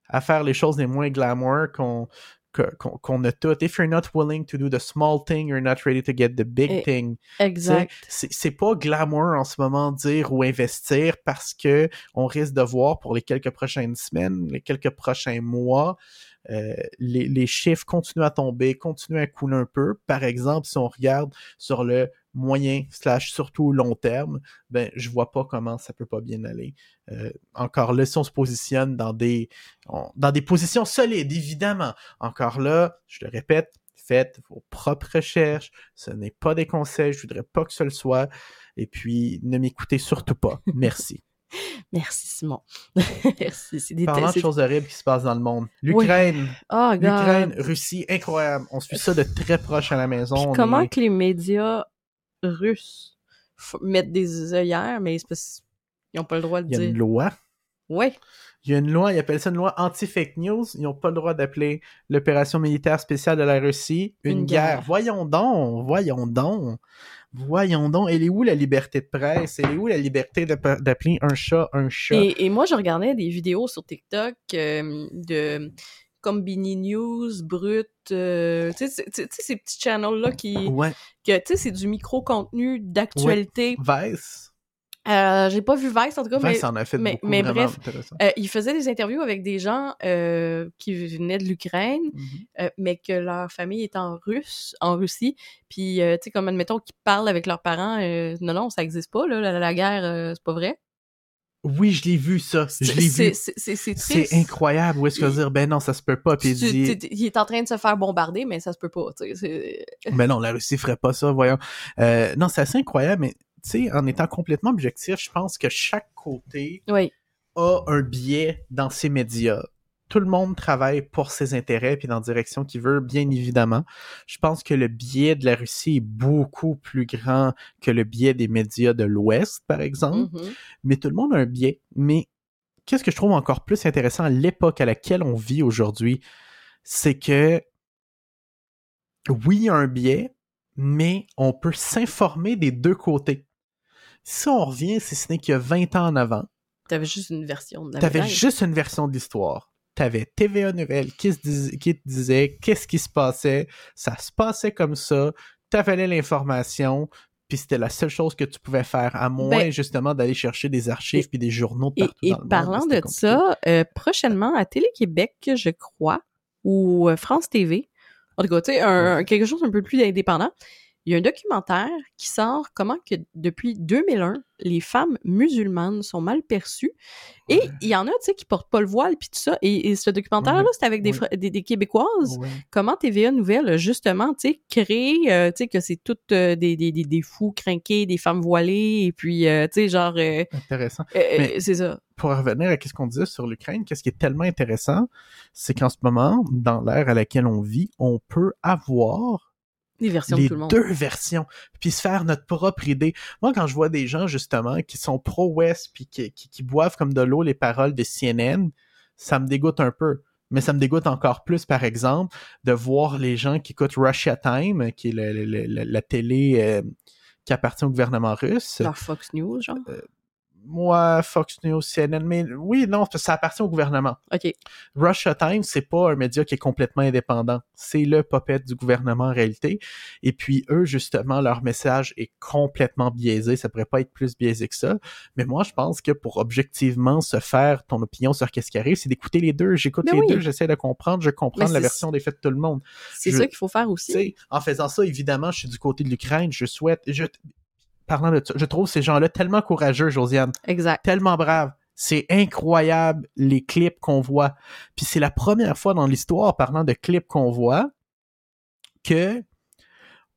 [SPEAKER 1] à faire les choses les moins glamour qu'on qu'on qu'on a tout. If you're not willing to do the small thing, you're not ready to get the big
[SPEAKER 2] Et-
[SPEAKER 1] thing.
[SPEAKER 2] Exact.
[SPEAKER 1] C'est pas glamour en ce moment dire ou investir parce que on risque de voir pour les quelques prochaines semaines, les quelques prochains mois, euh, les, les chiffres continuent à tomber, continuent à couler un peu. Par exemple, si on regarde sur le moyen slash surtout long terme, ben je vois pas comment ça peut pas bien aller. Euh, encore là, si on se positionne dans des dans des positions solides, évidemment. Encore là, je le répète, faites vos propres recherches. Ce n'est pas des conseils, je voudrais pas que ce le soit. Et puis, ne m'écoutez surtout pas. Merci.
[SPEAKER 2] Merci, Simon. Merci. C'est des
[SPEAKER 1] Parlant de choses horribles qui se passent dans le monde. L'Ukraine,
[SPEAKER 2] Oh, God.
[SPEAKER 1] l'Ukraine, Russie, incroyable. On suit ça de très proche à la maison.
[SPEAKER 2] Puis comment
[SPEAKER 1] est-
[SPEAKER 2] que les médias russes mettent des œillères, mais qu'ils n'ont pas le droit de
[SPEAKER 1] Il y a une
[SPEAKER 2] dire.
[SPEAKER 1] loi.
[SPEAKER 2] Ouais.
[SPEAKER 1] Il y a une loi, ils appellent ça une loi anti-fake news. Ils n'ont pas le droit d'appeler l'opération militaire spéciale de la Russie une,
[SPEAKER 2] Une
[SPEAKER 1] guerre.
[SPEAKER 2] guerre.
[SPEAKER 1] Voyons donc, voyons donc. Voyons donc. Elle est où la liberté de presse? Elle est où la liberté d'appeler un chat un chat?
[SPEAKER 2] Et, et moi, je regardais des vidéos sur TikTok euh, de Combini News, Brut, euh, tu sais, ces petits channels-là qui,
[SPEAKER 1] Ouais.
[SPEAKER 2] tu sais, c'est du micro-contenu d'actualité.
[SPEAKER 1] Vice.
[SPEAKER 2] Euh, j'ai pas vu Vice, en tout cas, mais
[SPEAKER 1] Vice en a fait
[SPEAKER 2] mais-
[SPEAKER 1] beaucoup
[SPEAKER 2] mais bref, euh, ils faisaient des interviews avec des gens euh, qui venaient de l'Ukraine,
[SPEAKER 1] Mhm.
[SPEAKER 2] euh, mais que leur famille est en russe, en Russie, puis euh, tu sais comme admettons qu'ils parlent avec leurs parents, euh, non non ça existe pas là, la, la guerre euh, c'est pas vrai.
[SPEAKER 1] Oui, je l'ai vu, ça. Je
[SPEAKER 2] C'est
[SPEAKER 1] l'ai
[SPEAKER 2] c'est
[SPEAKER 1] vu. incroyable. Où est-ce qu'on va
[SPEAKER 2] Il-
[SPEAKER 1] dire, ben non, ça se peut pas. Puis il dit,
[SPEAKER 2] il est en train de se faire bombarder, mais ça se peut pas. tu sais, c'est-
[SPEAKER 1] Mais non, la Russie ferait pas ça, voyons. Euh, non, c'est assez incroyable, mais tu sais, en étant complètement objectif, je pense que chaque côté
[SPEAKER 2] Oui,
[SPEAKER 1] a un biais dans ses médias. Tout le monde travaille pour ses intérêts puis dans la direction qu'il veut, bien évidemment. Je pense que le biais de la Russie est beaucoup plus grand que le biais des médias de l'Ouest, par exemple.
[SPEAKER 2] mhm.
[SPEAKER 1] Mais tout le monde a un biais. Mais qu'est-ce que je trouve encore plus intéressant à l'époque à laquelle on vit aujourd'hui, c'est que oui, il y a un biais, mais on peut s'informer des deux côtés. Si on revient, si ce n'est qu'il y a 20 ans en avant,
[SPEAKER 2] T'avais juste une version de
[SPEAKER 1] t'avais juste une version de l'histoire. T'avais TVA Nouvelle qui, se dis- qui te disait qu'est-ce qui se passait, ça se passait comme ça, t'avalais l'information, puis c'était la seule chose que tu pouvais faire, à moins
[SPEAKER 2] Ben-
[SPEAKER 1] justement d'aller chercher des archives
[SPEAKER 2] Et-
[SPEAKER 1] puis des journaux
[SPEAKER 2] Et,
[SPEAKER 1] partout
[SPEAKER 2] et
[SPEAKER 1] dans le monde,
[SPEAKER 2] parlant de
[SPEAKER 1] compliqué.
[SPEAKER 2] ça, euh, prochainement à Télé-Québec, je crois, ou euh, France TV. En tout cas, tu sais, quelque chose un peu plus indépendant. Il y a un documentaire qui sort comment que depuis 2001, les femmes musulmanes sont mal perçues. Et
[SPEAKER 1] Ouais.
[SPEAKER 2] il y en a, tu sais, qui portent pas le voile puis tout ça. Et, et ce documentaire-là,
[SPEAKER 1] Ouais.
[SPEAKER 2] c'était avec des,
[SPEAKER 1] Ouais.
[SPEAKER 2] des, des Québécoises. Comment TVA Nouvelle, justement, tu sais, créé, euh, tu sais, que c'est toutes euh, des, des, des, fous crinqués, des femmes voilées, et puis, euh, tu sais, genre,
[SPEAKER 1] Intéressant.
[SPEAKER 2] c'est ça.
[SPEAKER 1] pour revenir à ce qu'on disait sur l'Ukraine, qu'est-ce qui est tellement intéressant, c'est qu'en ce moment, dans l'ère à laquelle on vit, on peut avoir
[SPEAKER 2] Les versions
[SPEAKER 1] les
[SPEAKER 2] de tout le monde.
[SPEAKER 1] deux versions, puis se faire notre propre idée. Moi, quand je vois des gens, justement, qui sont pro-West, puis qui, qui, qui boivent comme de l'eau les paroles de CNN, ça me dégoûte un peu. Mais ça me dégoûte encore plus, par exemple, de voir les gens qui écoutent Russia Time, qui est le- le- le- la télé euh, qui appartient au gouvernement russe.
[SPEAKER 2] Leur Fox News, genre.
[SPEAKER 1] Moi, Fox News, CNN, mais oui, non, ça appartient au gouvernement.
[SPEAKER 2] OK.
[SPEAKER 1] Russia Times, c'est pas un média qui est complètement indépendant. C'est le puppet du gouvernement en réalité. Et puis eux, justement, leur message est complètement biaisé. Ça pourrait pas être plus biaisé que ça. Mais moi, je pense que pour objectivement se faire ton opinion sur qu'est-ce qui arrive, c'est d'écouter les deux. J'écoute
[SPEAKER 2] Ben
[SPEAKER 1] les
[SPEAKER 2] oui.
[SPEAKER 1] deux, j'essaie de comprendre, je comprends
[SPEAKER 2] Mais
[SPEAKER 1] la version des faits de tout le monde.
[SPEAKER 2] C'est ça qu'il faut faire aussi.
[SPEAKER 1] en faisant ça, évidemment, je suis du côté de l'Ukraine. Je souhaite, je, parlant de ça, je trouve ces gens-là tellement courageux, Josiane
[SPEAKER 2] Exact.
[SPEAKER 1] tellement brave. C'est incroyable les clips qu'on voit. Puis c'est la première fois dans l'histoire, parlant de clips qu'on voit, que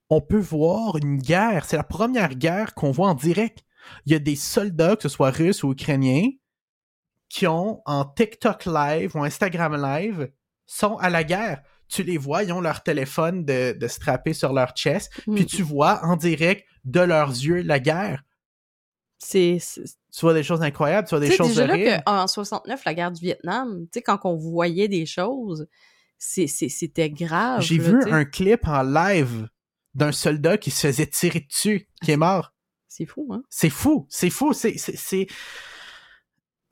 [SPEAKER 1] on peut voir une guerre. C'est la première guerre qu'on voit en direct. Il y a des soldats, que ce soit russes ou ukrainiens, qui ont en TikTok live ou Instagram live, sont à la guerre. Tu les vois, ils ont leur téléphone de, de strapper sur leur chest,
[SPEAKER 2] Mm.
[SPEAKER 1] puis tu vois en direct de leurs yeux la guerre.
[SPEAKER 2] C'est, c'est-
[SPEAKER 1] Tu vois des choses incroyables, tu vois des choses
[SPEAKER 2] déjà là
[SPEAKER 1] horribles.
[SPEAKER 2] qu'en 69, la guerre du Vietnam, tu sais, quand on voyait des choses, c'est, c'était grave.
[SPEAKER 1] J'ai
[SPEAKER 2] là,
[SPEAKER 1] vu un clip en live d'un soldat qui se faisait tirer dessus, qui est mort.
[SPEAKER 2] C'est fou, hein?
[SPEAKER 1] C'est fou, c'est fou, c'est c'est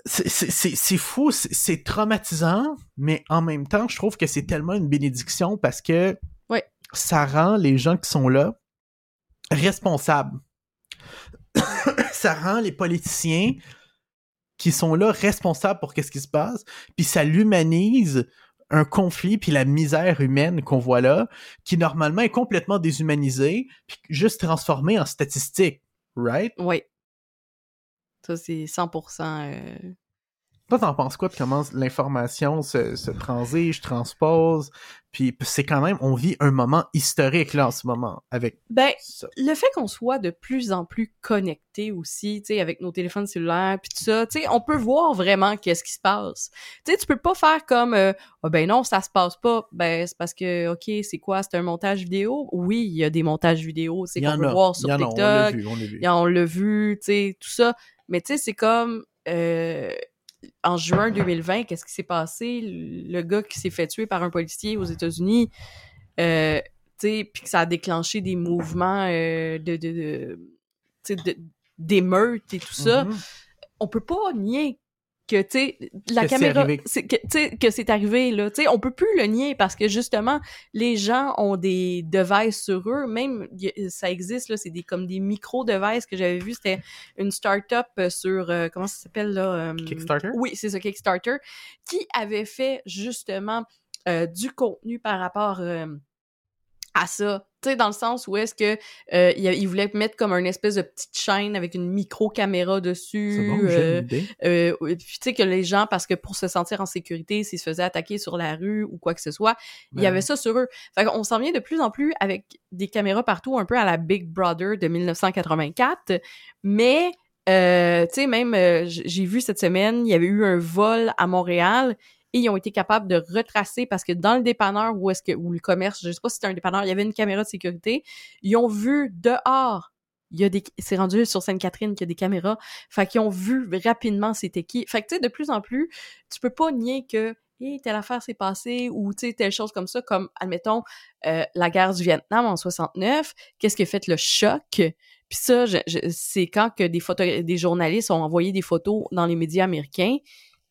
[SPEAKER 1] c'est fou, c'est- c'est traumatisant, mais en même temps, je trouve que c'est tellement une bénédiction parce que
[SPEAKER 2] Ouais.
[SPEAKER 1] ça rend les gens qui sont là responsables. ça rend les politiciens qui sont là responsables pour qu'est-ce qui se passe, puis ça l'humanise un conflit puis la misère humaine qu'on voit là, qui normalement est complètement déshumanisée, puis juste transformée en statistique, right?
[SPEAKER 2] Oui. Ça, c'est 100%. euh,
[SPEAKER 1] Toi, t'en penses quoi de comment l'information se, se transige, transpose, puis c'est quand même, on vit un moment historique là en ce moment avec
[SPEAKER 2] Ben,
[SPEAKER 1] ça.
[SPEAKER 2] le fait qu'on soit de plus en plus connecté aussi, tu sais, avec nos téléphones cellulaires puis tout ça, tu sais, on peut voir vraiment qu'est-ce qui se passe. Tu sais, tu peux pas faire comme euh, Ah ben non, ça se passe pas. Ben c'est parce que OK, c'est quoi, c'est un montage vidéo? Oui, il y a des montages vidéo, c'est
[SPEAKER 1] y
[SPEAKER 2] qu'on peut
[SPEAKER 1] a,
[SPEAKER 2] voir sur
[SPEAKER 1] y en a, on l'a
[SPEAKER 2] TikTok.
[SPEAKER 1] vu, on l'a vu.
[SPEAKER 2] Et on l'a vu, tu sais, tout ça. Mais tu sais, c'est comme euh, en juin 2020, qu'est-ce qui s'est passé? Le gars qui s'est fait tuer par un policier aux États-Unis, euh, tu sais, puis que ça a déclenché des mouvements euh, de, de, de d'émeutes et tout ça.
[SPEAKER 1] Mhm.
[SPEAKER 2] On peut pas nier que, tu sais, la
[SPEAKER 1] Que
[SPEAKER 2] caméra, c'est que, tu sais, que c'est arrivé, là. Tu sais, on peut plus le nier parce que, justement, les gens ont des devices sur eux. Même, ça existe, là, c'est des, comme des micro-devices que j'avais vu. C'était une start-up euh, sur, euh, comment ça s'appelle, là? euh,
[SPEAKER 1] Kickstarter?
[SPEAKER 2] Oui, c'est ça, Kickstarter, qui avait fait, justement, euh, du contenu par rapport euh, à ça. Tu sais, dans le sens où est-ce que euh, il, il voulait mettre comme une espèce de petite chaîne avec une micro-caméra dessus.
[SPEAKER 1] Bon,
[SPEAKER 2] euh, euh, puis tu sais que les gens, parce que pour se sentir en sécurité, s'ils se faisaient attaquer sur la rue ou quoi que ce soit, il y
[SPEAKER 1] Ben
[SPEAKER 2] avait ça sur eux. Fait qu'on s'en vient de plus en plus avec des caméras partout, un peu à la Big Brother de 1984. Mais, euh, tu sais, même, euh, j'ai vu cette semaine, il y avait eu un vol à Montréal et ils ont été capables de retracer parce que dans le dépanneur où est-ce que, ou le commerce, je sais pas si c'était un dépanneur, il y avait une caméra de sécurité. Ils ont vu dehors. Il y a des c'est rendu sur Sainte-Catherine qu'il y a des caméras. Fait qu'ils ont vu rapidement c'était qui. Fait que tu sais de plus en plus tu peux pas nier que hey, telle affaire s'est passée ou tu sais telle chose comme ça comme admettons euh, la guerre du Vietnam en 69 qu'est-ce qui a fait le choc? Puis ça je- je- c'est quand que des photos des journalistes ont envoyé des photos dans les médias américains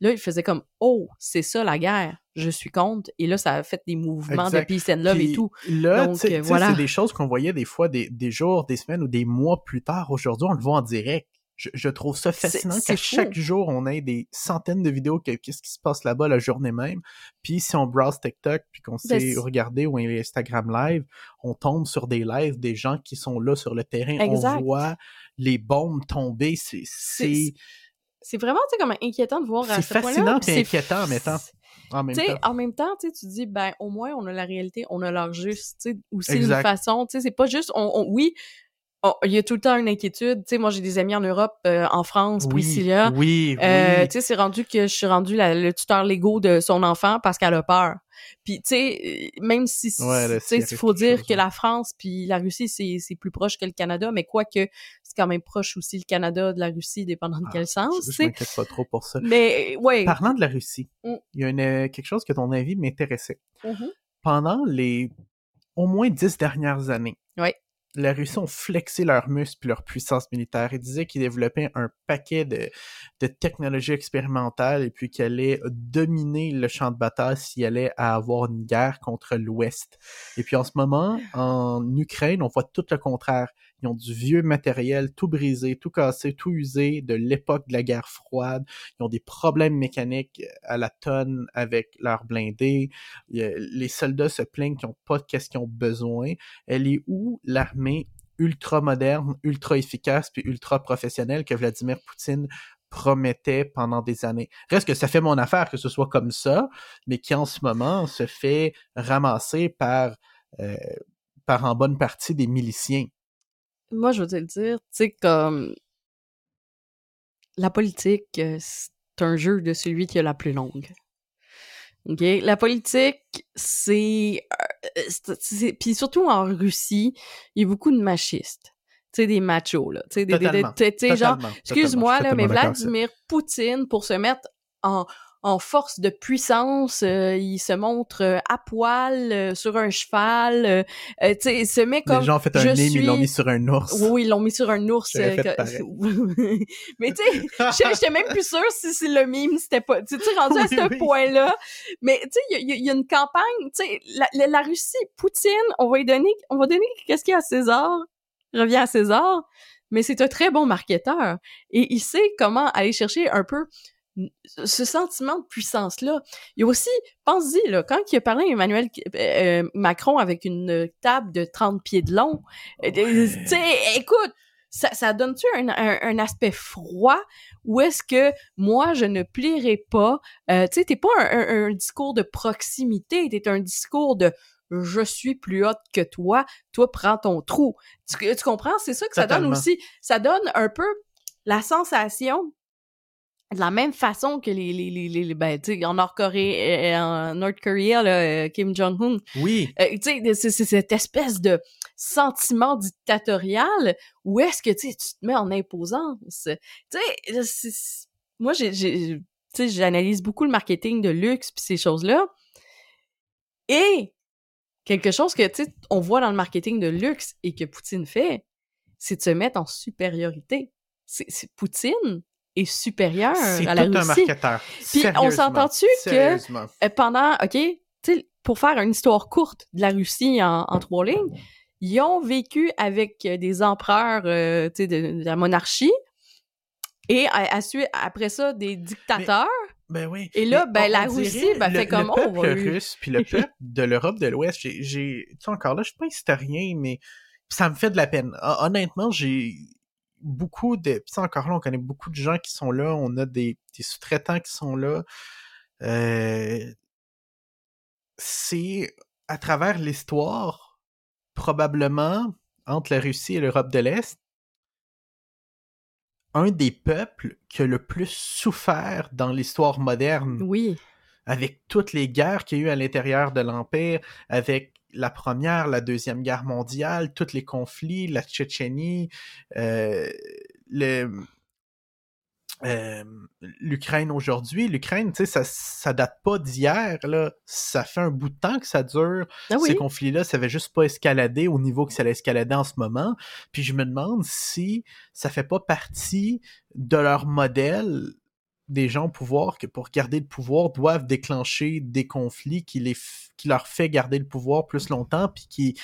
[SPEAKER 2] là ils faisaient comme oh c'est ça la guerre je suis contre et là ça a fait des mouvements
[SPEAKER 1] Exact.
[SPEAKER 2] de peace and love et tout
[SPEAKER 1] Là,
[SPEAKER 2] Donc, euh, voilà.
[SPEAKER 1] c'est des choses qu'on voyait des fois des, des jours, des semaines ou des mois plus tard. Aujourd'hui, on le voit en direct. je, je trouve ça fascinant qu'à chaque jour, on ait des centaines de vidéos que qu'est-ce qui se passe là-bas la journée même. Puis si on browse TikTok, puis qu'on
[SPEAKER 2] Ben,
[SPEAKER 1] sait regarder ou Instagram Live, on tombe sur des lives des gens qui sont là sur le terrain.
[SPEAKER 2] Exact.
[SPEAKER 1] On voit les bombes tomber. C'est
[SPEAKER 2] C'est-
[SPEAKER 1] c'est
[SPEAKER 2] C'est vraiment, tu sais, comme inquiétant de voir à
[SPEAKER 1] c'est
[SPEAKER 2] ce point-là.
[SPEAKER 1] fascinant
[SPEAKER 2] puis
[SPEAKER 1] et
[SPEAKER 2] c'est-
[SPEAKER 1] inquiétant en même temps. En même
[SPEAKER 2] Tu sais,
[SPEAKER 1] temps.
[SPEAKER 2] en même temps, tu sais, tu dis, ben, au moins, on a la réalité, on a leur juste, tu sais, aussi une façon, tu sais, c'est pas juste, on, on- oui, il y a tout le temps une inquiétude, tu sais, moi, j'ai des amis en Europe, euh, en France,
[SPEAKER 1] Oui,
[SPEAKER 2] Priscilla,
[SPEAKER 1] oui,
[SPEAKER 2] euh,
[SPEAKER 1] oui.
[SPEAKER 2] tu sais, c'est rendu que je suis rendu la- le tuteur Lego de son enfant parce qu'elle a peur. Puis, tu sais, euh, même si,
[SPEAKER 1] Ouais,
[SPEAKER 2] tu sais, il faut dire
[SPEAKER 1] chose,
[SPEAKER 2] que la France puis la Russie, c'est plus proche que le Canada, mais quoique, c'est quand même proche aussi le Canada de la Russie, dépendant de
[SPEAKER 1] Ah,
[SPEAKER 2] quel sens,
[SPEAKER 1] Je,
[SPEAKER 2] tu
[SPEAKER 1] je
[SPEAKER 2] sais.
[SPEAKER 1] m'inquiète pas trop pour ça.
[SPEAKER 2] Mais, ouais.
[SPEAKER 1] Parlant de la Russie,
[SPEAKER 2] Mm.
[SPEAKER 1] il y a une, euh, quelque chose que ton avis m'intéressait.
[SPEAKER 2] Mhm.
[SPEAKER 1] Pendant les au moins dix dernières années,
[SPEAKER 2] Ouais.
[SPEAKER 1] La Russie ont flexé leurs muscles et leur puissance militaire. Ils disaient qu'ils développaient un paquet de, technologies expérimentales et puis qu'ils allaient dominer le champ de bataille s'il allait avoir une guerre contre l'Ouest. Et puis en ce moment, en Ukraine, on voit tout le contraire. Ils ont du vieux matériel, tout brisé, tout cassé, tout usé de l'époque de la guerre froide. Ils ont des problèmes mécaniques à la tonne avec leurs blindés. Les soldats se plaignent qu'ils n'ont pas de qu'est-ce qu'ils ont besoin. Elle est où l'armée ultra moderne, ultra efficace puis ultra professionnelle que Vladimir Poutine promettait pendant des années? Reste que ça fait mon affaire que ce soit comme ça, mais qui en ce moment se fait ramasser par euh, par en bonne partie des miliciens.
[SPEAKER 2] Moi, je veux te le dire, tu sais, comme la politique, euh, c'est un jeu de celui qui a la plus longue. OK? La politique, c'est... euh, c'est- Puis surtout en Russie, il y a beaucoup de machistes. Tu sais, des machos, là. Tu sais, des- des- genre, excuse-moi, là, mais. Vladimir Poutine, pour se mettre en, en force de puissance, euh, il se montre euh, à poil euh, sur un cheval, euh, euh, tu sais, il se met comme...
[SPEAKER 1] Les gens ont fait un mime, ils l'ont mis sur un ours.
[SPEAKER 2] Oui, oui, ils l'ont mis sur un ours. Euh, que- mais tu sais, j'étais même plus sûre si, si le mime, c'était pas... Tu sais, rendu à ce
[SPEAKER 1] oui.
[SPEAKER 2] point-là. Mais tu sais, il y, a- y y une campagne, tu sais, la, la- la Russie, Poutine, on va lui donner... On va donner qu'est-ce qu'il y a à César, revient à César, mais c'est un très bon marketeur. Et il sait comment aller chercher un peu ce sentiment de puissance-là. Il y a aussi, pense-y, là, quand il a parlé à Emmanuel euh, Macron avec une table de 30 pieds de long, euh, tu sais, écoute, ça, ça donne-tu un, un, un aspect froid ou est-ce que moi, je ne plierai pas? Euh, tu sais, t'es pas un, un- un discours de proximité, t'es un discours de je suis plus haute que toi, toi prends ton trou. Tu, tu comprends? C'est ça que ça donne aussi. Ça donne un peu la sensation de la même façon que les, les, les, les ben, tu sais, en Nord-Corée, euh, en North Korea, là, euh, Kim Jong-un,
[SPEAKER 1] Oui,
[SPEAKER 2] euh, tu sais, c'est cette espèce de sentiment dictatorial où est-ce que, tu te mets en imposance. Tu sais, moi, j'ai, j'ai- tu sais, j'analyse beaucoup le marketing de luxe puis ces choses-là. Et quelque chose que, tu sais, on voit dans le marketing de luxe et que Poutine fait, c'est de se mettre en supériorité. C'est- Poutine est supérieur
[SPEAKER 1] c'est
[SPEAKER 2] à la
[SPEAKER 1] tout un
[SPEAKER 2] Russie.
[SPEAKER 1] marketeur.
[SPEAKER 2] Puis on s'entend-tu que euh, pendant, OK, tu sais, pour faire une histoire courte de la Russie en, en trois lignes, ils ont vécu avec euh, des empereurs, euh, de, de la monarchie, et à, à suite- après ça, des dictateurs.
[SPEAKER 1] Ben oui.
[SPEAKER 2] Et là, ben,
[SPEAKER 1] on-
[SPEAKER 2] la
[SPEAKER 1] on
[SPEAKER 2] Russie, ben,
[SPEAKER 1] le-
[SPEAKER 2] fait comme,
[SPEAKER 1] le
[SPEAKER 2] oh, on
[SPEAKER 1] peuple
[SPEAKER 2] va lui-
[SPEAKER 1] russe puis le peuple de l'Europe de l'Ouest, j'ai, tu sais, encore là, je suis pas historien, mais ça me fait de la peine. Hon- Honnêtement, j'ai beaucoup de, puis encore là, on connaît beaucoup de gens qui sont là, on a des, des sous-traitants qui sont là. Euh, c'est à travers l'histoire, probablement entre la Russie et l'Europe de l'Est, un des peuples qui a le plus souffert dans l'histoire moderne
[SPEAKER 2] Oui.
[SPEAKER 1] avec toutes les guerres qu'il y a eu à l'intérieur de l'Empire, avec la première, la deuxième guerre mondiale, tous les conflits, la Tchétchénie, euh, euh, l'Ukraine aujourd'hui. L'Ukraine, tu sais, ça, ça date pas d'hier, là. Ça fait un bout de temps que ça dure.
[SPEAKER 2] Ah oui.
[SPEAKER 1] Ces conflits-là, ça avait juste pas escaladé au niveau que ça allait escalader en ce moment. Puis je me demande si ça fait pas partie de leur modèle des gens au pouvoir que pour garder le pouvoir doivent déclencher des conflits qui, les qui leur fait garder le pouvoir plus longtemps puis qui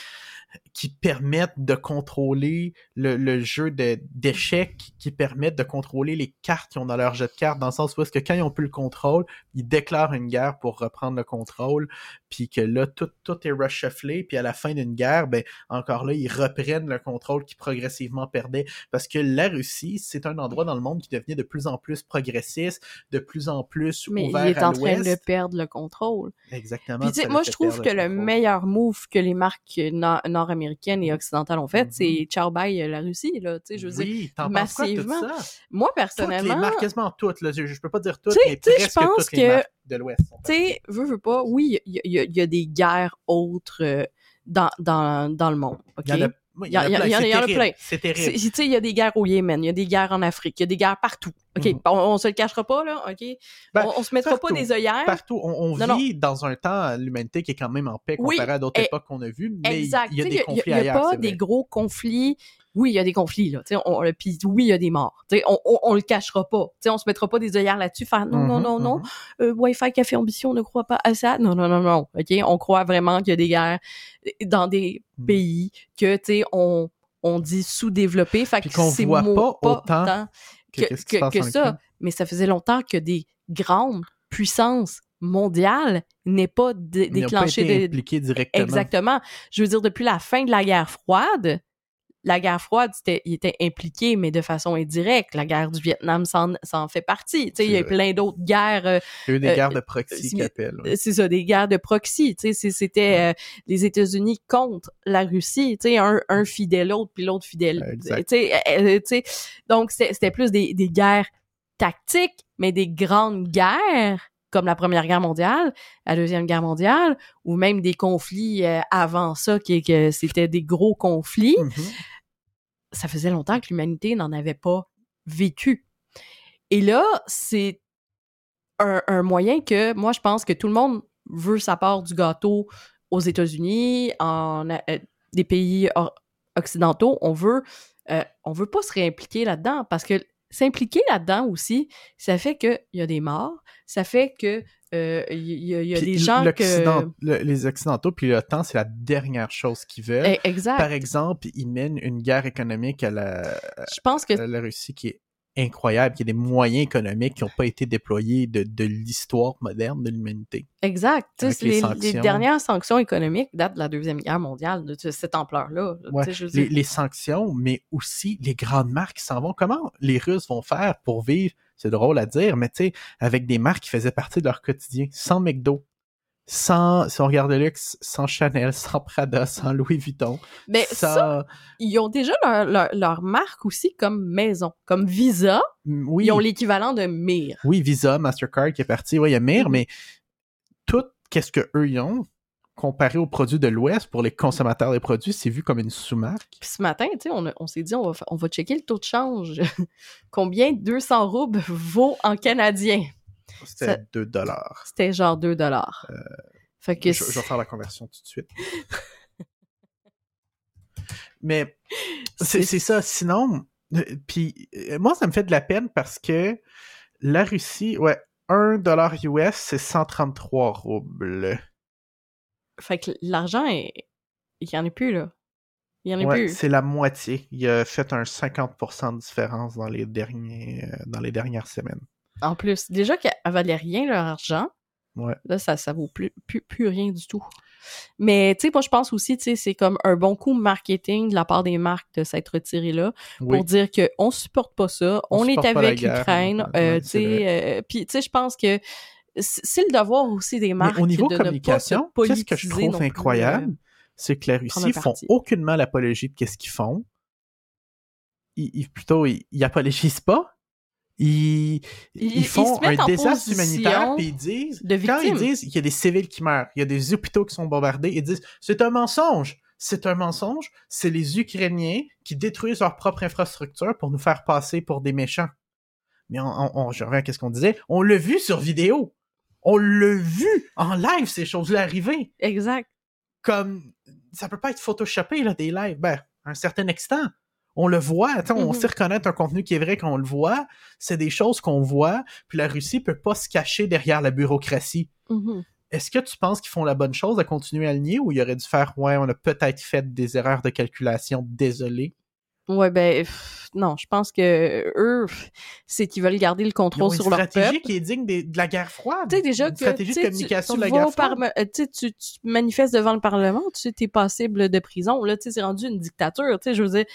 [SPEAKER 1] qui permettent de contrôler le, le jeu d'échecs, qui permettent de contrôler les cartes qu'ils ont dans leur jeu de cartes, dans le sens où est-ce que quand ils ont plus le contrôle, ils déclarent une guerre pour reprendre le contrôle, puis que là, tout, tout est reshufflé, puis à la fin d'une guerre, ben encore là, ils reprennent le contrôle qu'ils progressivement perdaient. Parce que la Russie, c'est un endroit dans le monde qui devenait de plus en plus progressiste, de plus en plus
[SPEAKER 2] Mais
[SPEAKER 1] ouvert
[SPEAKER 2] il est
[SPEAKER 1] à
[SPEAKER 2] en train de perdre le contrôle.
[SPEAKER 1] Exactement.
[SPEAKER 2] Puis tu sais,
[SPEAKER 1] ça
[SPEAKER 2] moi je trouve que
[SPEAKER 1] le
[SPEAKER 2] meilleur move que les marques nord- nord-américaines et occidentales ont fait, c'est ciao bye euh, la Russie là, tu sais, je veux dire.
[SPEAKER 1] Oui, t'en penses quoi
[SPEAKER 2] massivement.
[SPEAKER 1] ça?
[SPEAKER 2] Moi
[SPEAKER 1] Toutes les
[SPEAKER 2] personnellement,
[SPEAKER 1] marques, quasiment toutes, là, je, je peux pas dire toutes, mais
[SPEAKER 2] sais, je
[SPEAKER 1] presque
[SPEAKER 2] pense
[SPEAKER 1] toutes les
[SPEAKER 2] que-
[SPEAKER 1] marques de l'Ouest
[SPEAKER 2] tu sais, veux veux pas, oui, il y, a- y y des guerres autres euh, dans, dans, dans le monde?
[SPEAKER 1] Il y en a,
[SPEAKER 2] Il y en a-
[SPEAKER 1] plein, c'est terrible.
[SPEAKER 2] Tu sais, il y a des guerres au Yémen, il y a des guerres en Afrique, il y a des guerres partout. OK,
[SPEAKER 1] Mhm.
[SPEAKER 2] on, on se le cachera pas, là, OK?
[SPEAKER 1] Ben,
[SPEAKER 2] on, on se mettra
[SPEAKER 1] partout.
[SPEAKER 2] pas des œillères.
[SPEAKER 1] Partout, on, on
[SPEAKER 2] Non,
[SPEAKER 1] vit dans un temps, l'humanité qui est quand même en paix
[SPEAKER 2] Oui,
[SPEAKER 1] comparé à d'autres époques qu'on a vues, mais il y a des conflits
[SPEAKER 2] Il n'y a,
[SPEAKER 1] ailleurs.
[SPEAKER 2] pas des gros conflits. Oui, il y a des conflits, là. On, puis oui, il y a des morts. On, on, on le cachera pas. Tu sais, on se mettra pas des œillères là-dessus, faire non, non,
[SPEAKER 1] Mhm,
[SPEAKER 2] non, non.
[SPEAKER 1] mhm.
[SPEAKER 2] Euh, Wi-Fi Café Ambition ne croit pas à ça. Non, non, non, non. OK? On croit vraiment qu'il y a des guerres dans des
[SPEAKER 1] Mhm.
[SPEAKER 2] pays que, tu sais, on, on dit sous-développés. Fait
[SPEAKER 1] Puis
[SPEAKER 2] que
[SPEAKER 1] qu'on
[SPEAKER 2] c'est
[SPEAKER 1] voit pas autant
[SPEAKER 2] tant
[SPEAKER 1] Que,
[SPEAKER 2] ça. Mais ça faisait longtemps que des grandes puissances mondiales n'aient pas dé-
[SPEAKER 1] Ils n'ont pas
[SPEAKER 2] déclenché
[SPEAKER 1] été
[SPEAKER 2] de,
[SPEAKER 1] directement.
[SPEAKER 2] Exactement. Je veux dire, depuis la fin de la guerre froide, la guerre froide, c'était, il était impliqué, mais de façon indirecte. La guerre du Vietnam s'en, s'en fait partie. Tu sais, il y a eu plein d'autres guerres. euh,
[SPEAKER 1] Il y a eu des
[SPEAKER 2] Euh,
[SPEAKER 1] guerres de proxy
[SPEAKER 2] c'est-
[SPEAKER 1] qu'ils appellent. ouais.
[SPEAKER 2] c'est ça, des guerres de proxy. Tu sais, c'est- c'était euh, les États-Unis contre la Russie. Tu sais, un, un fidèle l'autre, puis l'autre fidèle.
[SPEAKER 1] Euh,
[SPEAKER 2] sais, donc c'était, plus des, des guerres tactiques, mais des grandes guerres comme la Première Guerre mondiale, la Deuxième Guerre mondiale, ou même des conflits avant ça, qui que c'était des gros conflits.
[SPEAKER 1] Mhm.
[SPEAKER 2] Ça faisait longtemps que l'humanité n'en avait pas vécu. Et là, c'est un, moyen que moi, je pense que tout le monde veut sa part du gâteau aux États-Unis, en euh, des pays occidentaux. On veut, euh, on veut pas se réimpliquer là-dedans parce que s'impliquer là-dedans aussi, ça fait qu'il y a des morts, ça fait que euh, il y, il y a des gens que
[SPEAKER 1] l'Occident- le- les Occidentaux puis l'OTAN, c'est la dernière chose qu'ils veulent.
[SPEAKER 2] Eh, exact.
[SPEAKER 1] Par exemple, ils mènent une guerre économique à la,
[SPEAKER 2] Je pense que
[SPEAKER 1] la Russie qui est incroyable, qui a des moyens économiques qui n'ont pas été déployés de, de l'histoire moderne de l'humanité.
[SPEAKER 2] Exact.
[SPEAKER 1] Les
[SPEAKER 2] les, dernières sanctions économiques datent de la Deuxième Guerre mondiale, de ce- cette ampleur-là.
[SPEAKER 1] Ouais, Les, les sanctions, mais aussi les grandes marques qui s'en vont. Comment les Russes vont faire pour vivre? C'est drôle à dire, mais tu sais, avec des marques qui faisaient partie de leur quotidien, sans McDo, sans, si on regarde le luxe, sans Chanel, sans Prada, sans Louis Vuitton,
[SPEAKER 2] Mais
[SPEAKER 1] sans...
[SPEAKER 2] ça, ils ont déjà leur, leur, leur marque aussi comme maison. Comme Visa,
[SPEAKER 1] oui,
[SPEAKER 2] ils ont l'équivalent de Mir.
[SPEAKER 1] oui, Visa, Mastercard qui est parti, oui, il y a Mir,
[SPEAKER 2] Mhm.
[SPEAKER 1] mais tout qu'est-ce que eux ils ont comparé aux produits de l'Ouest pour les consommateurs des produits, c'est vu comme une sous-marque.
[SPEAKER 2] Puis ce matin, tu sais, on, s'est dit, on va, on va checker le taux de change. Combien 200 roubles vaut en canadien?
[SPEAKER 1] C'était
[SPEAKER 2] Ça-
[SPEAKER 1] 2 dollars.
[SPEAKER 2] C'était genre 2 dollars. fait que
[SPEAKER 1] Je, je vais faire la conversion tout de suite. Mais c'est c'est ça. Sinon, euh, puis euh, moi, ça me fait de la peine parce que la Russie, ouais, 1 dollar US, c'est 133 roubles.
[SPEAKER 2] Fait que l'argent, est... il y en a plus, là. Il y en a
[SPEAKER 1] Ouais,
[SPEAKER 2] plus.
[SPEAKER 1] c'est la moitié. Il a fait un 50% de différence dans les, derniers, euh, dans les dernières semaines.
[SPEAKER 2] En plus, déjà qu'elle valait rien leur argent,
[SPEAKER 1] Ouais.
[SPEAKER 2] là, ça, ça vaut plus, plus, plus rien du tout. Mais, tu sais, moi, je pense aussi, tu sais, c'est comme un bon coup marketing de la part des marques de s'être retiré là
[SPEAKER 1] Oui.
[SPEAKER 2] pour dire que on supporte pas ça,
[SPEAKER 1] On
[SPEAKER 2] on, est avec l'Ukraine, euh, tu sais, euh, puis, tu sais, je pense que c'est le devoir aussi des
[SPEAKER 1] Mais
[SPEAKER 2] marques
[SPEAKER 1] au niveau
[SPEAKER 2] de
[SPEAKER 1] communication, qu'est-ce que je trouve
[SPEAKER 2] plus, euh,
[SPEAKER 1] incroyable, c'est que la Russie font aucunement l'apologie de qu'est-ce qu'ils font. Ils, ils- plutôt, ils, ils apologisent pas. Ils, ils, font un désastre humanitaire, puis ils disent,
[SPEAKER 2] de
[SPEAKER 1] quand ils disent qu'il y a des civils qui meurent, il y a des hôpitaux qui sont bombardés, ils disent, c'est un mensonge. C'est un mensonge. C'est les Ukrainiens qui détruisent leur propre infrastructure pour nous faire passer pour des méchants. Mais on, on, on- je reviens à ce qu'on disait. On l'a vu sur vidéo. On l'a vu en live, ces choses-là arriver.
[SPEAKER 2] Exact.
[SPEAKER 1] Comme, ça peut pas être photoshopé, là, des lives. Ben, à un certain extent. On le voit, attends, on
[SPEAKER 2] Mhm.
[SPEAKER 1] sait reconnaître un contenu qui est vrai quand on le voit. C'est des choses qu'on voit, puis la Russie peut pas se cacher derrière la bureaucratie.
[SPEAKER 2] Mhm.
[SPEAKER 1] Est-ce que tu penses qu'ils font la bonne chose à continuer à le nier ou il aurait dû faire ouais, on a peut-être fait des erreurs de calculation, désolé?
[SPEAKER 2] Ouais, ben, pff, non, je pense que eux, c'est qu'ils veulent garder le contrôle
[SPEAKER 1] une
[SPEAKER 2] sur leur
[SPEAKER 1] stratégie
[SPEAKER 2] peuple.
[SPEAKER 1] qui est digne des- de la guerre froide.
[SPEAKER 2] Tu sais, déjà
[SPEAKER 1] une
[SPEAKER 2] que
[SPEAKER 1] stratégie
[SPEAKER 2] tu
[SPEAKER 1] de communication
[SPEAKER 2] tu,
[SPEAKER 1] de la
[SPEAKER 2] tu
[SPEAKER 1] guerre froide.
[SPEAKER 2] euh, tu sais, tu, tu manifestes devant le Parlement, tu sais, t'es passible de prison. Là, tu sais, c'est rendu une dictature. Tu sais, je veux dire,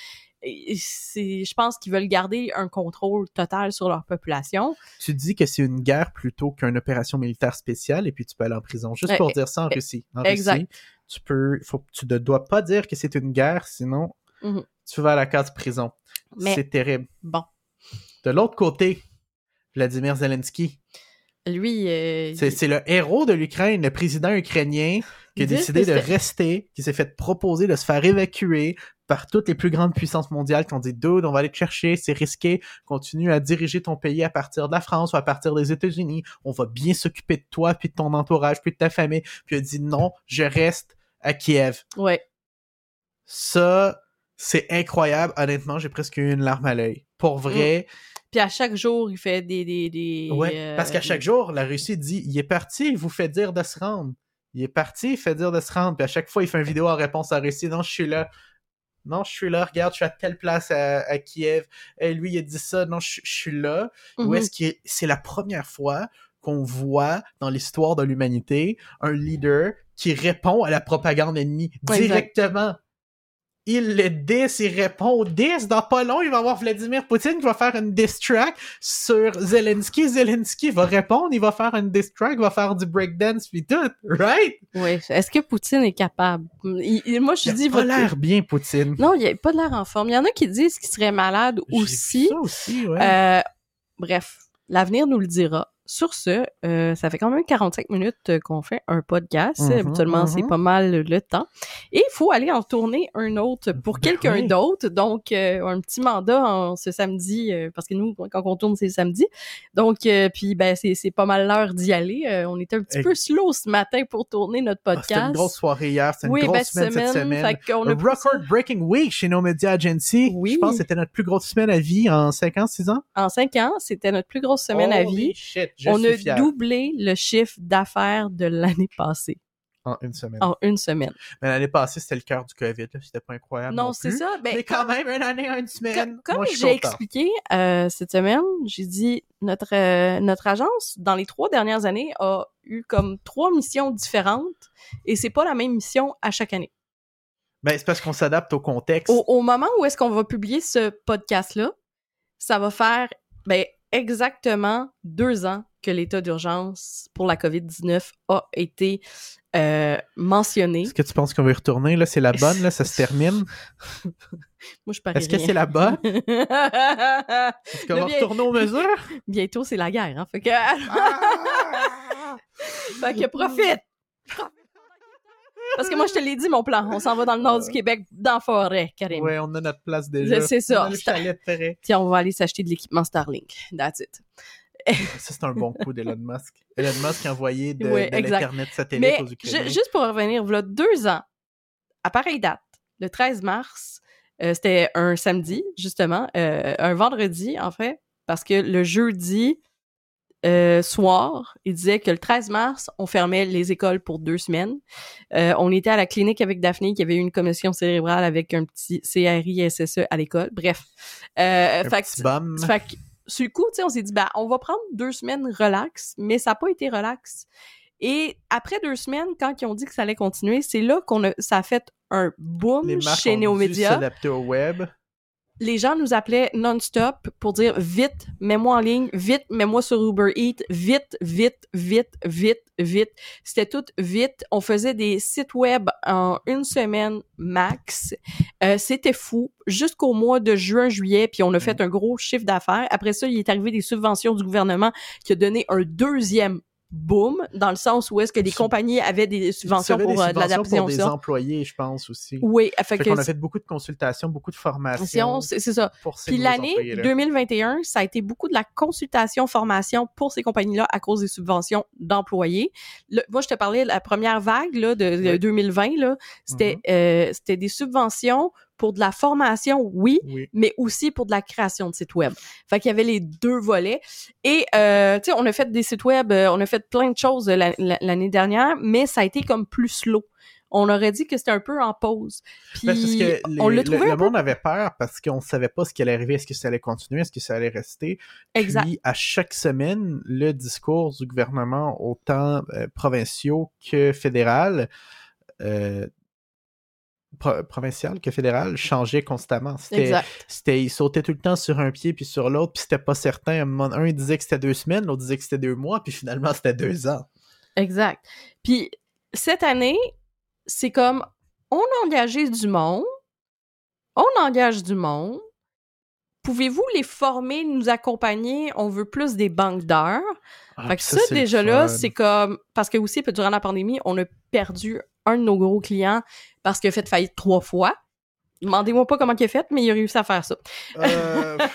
[SPEAKER 2] c'est, je pense qu'ils veulent garder un contrôle total sur leur population.
[SPEAKER 1] Tu dis que c'est une guerre plutôt qu'une opération militaire spéciale et puis tu peux aller en prison. Juste
[SPEAKER 2] Euh,
[SPEAKER 1] pour dire ça en
[SPEAKER 2] euh,
[SPEAKER 1] Russie. En
[SPEAKER 2] exact.
[SPEAKER 1] Russie, tu peux, faut, tu ne dois pas dire que c'est une guerre, sinon
[SPEAKER 2] Mhm.
[SPEAKER 1] tu vas à la case prison.
[SPEAKER 2] Mais-
[SPEAKER 1] C'est terrible.
[SPEAKER 2] Bon,
[SPEAKER 1] De l'autre côté, Vladimir Zelensky.
[SPEAKER 2] lui, euh,
[SPEAKER 1] C'est le héros de l'Ukraine, le président ukrainien qui a décidé de rester, qui s'est fait proposer de se faire évacuer par toutes les plus grandes puissances mondiales qui ont dit Dude, on va aller te chercher, c'est risqué, continue à diriger ton pays à partir de la France ou à partir des États-Unis, on va bien s'occuper de toi, puis de ton entourage, puis de ta famille. Puis il a dit non, je reste à Kiev.
[SPEAKER 2] ouais,
[SPEAKER 1] Ça, c'est incroyable. Honnêtement, j'ai presque eu une larme à l'œil. Pour vrai,
[SPEAKER 2] Puis à chaque jour, il fait des des des.
[SPEAKER 1] Ouais,
[SPEAKER 2] euh,
[SPEAKER 1] parce qu'à chaque jour, la Russie dit il est parti, il vous fait dire de se rendre. Il est parti, il fait dire de se rendre. Puis à chaque fois, il fait une vidéo en réponse à la Russie. Non, je suis là. Non, je suis là. Regarde, je suis à telle place à, à Kiev. Et lui, il a dit ça. Non, je, je suis là. Ou
[SPEAKER 2] Mhm.
[SPEAKER 1] est-ce que c'est la première fois qu'on voit dans l'histoire de l'humanité un leader qui répond à la propagande ennemie
[SPEAKER 2] Ouais, exact.
[SPEAKER 1] Il le diss, il répond au diss. Dans pas long, il va avoir Vladimir Poutine qui va faire une diss track sur Zelensky. Zelensky va répondre, il va faire une diss track, il va faire du breakdance puis tout, right?
[SPEAKER 2] Ouais. Est-ce que Poutine est capable? Il- il- Moi, je
[SPEAKER 1] Il
[SPEAKER 2] dis
[SPEAKER 1] a pas l'air bien, Poutine.
[SPEAKER 2] Non, il a pas de l'air en forme. Il y en a qui disent qu'il serait malade aussi.
[SPEAKER 1] Ça aussi, ouais.
[SPEAKER 2] Euh, bref, l'avenir nous le dira. Sur ce, euh, ça fait quand même 45 minutes euh, qu'on fait un podcast.
[SPEAKER 1] Mhm,
[SPEAKER 2] Habituellement,
[SPEAKER 1] mhm.
[SPEAKER 2] c'est pas mal le temps. Et il faut aller en tourner un autre pour
[SPEAKER 1] Ben
[SPEAKER 2] quelqu'un
[SPEAKER 1] oui.
[SPEAKER 2] d'autre. Donc, euh, un petit mandat en, ce samedi, euh, parce que nous, quand on tourne, c'est le samedi. Donc, euh, puis ben, c'est pas mal l'heure d'y aller. Euh, on était un petit
[SPEAKER 1] Et-
[SPEAKER 2] peu slow ce matin pour tourner notre
[SPEAKER 1] Ah,
[SPEAKER 2] podcast.
[SPEAKER 1] C'était une grosse soirée hier, c'était une
[SPEAKER 2] oui,
[SPEAKER 1] grosse
[SPEAKER 2] ben,
[SPEAKER 1] semaine, cette semaine.
[SPEAKER 2] Qu'on a
[SPEAKER 1] record breaking week chez nos médias agency.
[SPEAKER 2] Oui.
[SPEAKER 1] Je pense que c'était notre plus grosse semaine à vie en 5 ans, 6 ans?
[SPEAKER 2] en cinq ans. C'était notre plus grosse semaine à vie.
[SPEAKER 1] shit, je
[SPEAKER 2] on a doublé le chiffre d'affaires de l'année passée
[SPEAKER 1] En une semaine.
[SPEAKER 2] en une semaine.
[SPEAKER 1] Mais l'année passée, c'était le cœur du COVID, là. C'était pas incroyable. Non,
[SPEAKER 2] non, c'est ça. Ben,
[SPEAKER 1] Mais quand même, une année, une semaine.
[SPEAKER 2] comme, j'ai expliqué euh, cette semaine, j'ai dit notre euh, notre agence dans les trois dernières années a eu comme trois missions différentes et c'est pas la même mission à chaque année.
[SPEAKER 1] Ben, c'est parce qu'on s'adapte au contexte.
[SPEAKER 2] Au, au moment où est-ce qu'on va publier ce podcast là, ça va faire ben exactement deux ans que l'état d'urgence pour la COVID-19 a été euh, mentionné.
[SPEAKER 1] Est-ce que tu penses qu'on va y retourner, là? C'est la bonne, là? Ça se termine?
[SPEAKER 2] Moi, je parie
[SPEAKER 1] Est-ce que c'est la bonne? Est-ce qu'on va
[SPEAKER 2] bien-
[SPEAKER 1] retourner aux mesures?
[SPEAKER 2] Bientôt, c'est la guerre, hein? Fait que,
[SPEAKER 1] Ah!
[SPEAKER 2] fait que profite! Parce que moi, je te l'ai dit, mon plan. On s'en va dans le nord du Québec, dans la forêt, carrément.
[SPEAKER 1] ouais, on a notre place déjà.
[SPEAKER 2] C'est ça.
[SPEAKER 1] On a le
[SPEAKER 2] C'est-
[SPEAKER 1] chalet de Perret.
[SPEAKER 2] Tiens, on va aller s'acheter de l'équipement Starlink. That's it.
[SPEAKER 1] Ça, c'est un bon coup d'Elon Musk. Elon Musk a envoyé de, l'Internet satellite
[SPEAKER 2] Mais
[SPEAKER 1] aux Ukrainiens.
[SPEAKER 2] ju- juste pour revenir, voilà deux ans, à pareille date, le 13 mars, euh, c'était un samedi, justement, euh, un vendredi, en fait, parce que le jeudi euh, soir, il disait que le 13 mars, on fermait les écoles pour deux semaines. On était à la clinique avec Daphné, qui avait eu une commotion cérébrale avec un petit CRI SSE à l'école. Bref. Euh,
[SPEAKER 1] un
[SPEAKER 2] fait
[SPEAKER 1] petit
[SPEAKER 2] sur le coup, tu sais, on s'est dit, ben, on va prendre deux semaines relax, mais ça n'a pas été relax. Et après deux semaines, quand ils ont dit que ça allait continuer, c'est là qu'on a, ça a fait un boom
[SPEAKER 1] Les marques
[SPEAKER 2] chez Néomédia.
[SPEAKER 1] s'adapter au web.
[SPEAKER 2] Les gens nous appelaient non-stop pour dire vite, mets-moi en ligne, vite, mets-moi sur Uber Eats, vite, vite, vite, vite, vite. C'était tout vite. On faisait des sites web en une semaine max. Euh, C'était fou. Jusqu'au mois de juin, juillet, puis on a fait un gros chiffre d'affaires. Après ça, il est arrivé des subventions du gouvernement qui a donné un deuxième boom, dans le sens où est-ce que les compagnies avaient des subventions pour euh,
[SPEAKER 1] des
[SPEAKER 2] de
[SPEAKER 1] subventions pour des
[SPEAKER 2] l'adaptation.
[SPEAKER 1] employés, je pense, aussi.
[SPEAKER 2] Oui, fait
[SPEAKER 1] Fait
[SPEAKER 2] que
[SPEAKER 1] qu'on a fait beaucoup de consultations, beaucoup de formations
[SPEAKER 2] c'est ça.
[SPEAKER 1] pour ces
[SPEAKER 2] Puis l'année
[SPEAKER 1] employés-là.
[SPEAKER 2] 2021, ça a été beaucoup de la consultation, formation pour ces compagnies-là à cause des subventions d'employés. Le- Moi, je te parlais de la première vague là, de, de
[SPEAKER 1] Oui.
[SPEAKER 2] 2020, là, c'était
[SPEAKER 1] Mhm.
[SPEAKER 2] euh, c'était des subventions pour de la formation, oui,
[SPEAKER 1] Oui.
[SPEAKER 2] mais aussi pour de la création de sites web. Fait qu'il y avait les deux volets. Et, euh, tu sais, on a fait des sites web, euh, on a fait plein de choses euh, la- la- l'année dernière, mais ça a été comme plus slow. On aurait dit que c'était un peu en pause. Puis,
[SPEAKER 1] Ben, c'est parce que les-
[SPEAKER 2] on l'a trouvé
[SPEAKER 1] le,
[SPEAKER 2] peu...
[SPEAKER 1] monde avait peur parce qu'on savait pas ce qui allait arriver. Est-ce que ça allait continuer? Est-ce que ça allait rester?
[SPEAKER 2] Exact.
[SPEAKER 1] Puis, à chaque semaine, le discours du gouvernement, autant euh, provinciaux que fédéral, euh, pro- provincial que fédéral, changeait constamment. C'était, il sautait tout le temps sur un pied puis sur l'autre, puis c'était pas certain. Un, disait que c'était deux semaines, l'autre disait que c'était deux mois, puis finalement c'était deux ans.
[SPEAKER 2] Exact. Puis cette année, c'est comme on a engagé du monde, on engage du monde. Pouvez-vous les former, nous accompagner? On veut plus des banques d'heures.
[SPEAKER 1] Ah,
[SPEAKER 2] fait que
[SPEAKER 1] puis
[SPEAKER 2] ça, déjà là, c'est comme parce que aussi durant la pandémie, on a perdu un de nos gros clients parce qu'il a fait faillite trois fois. Demandez-moi pas comment il a fait, mais il a réussi à faire ça.
[SPEAKER 1] Euh,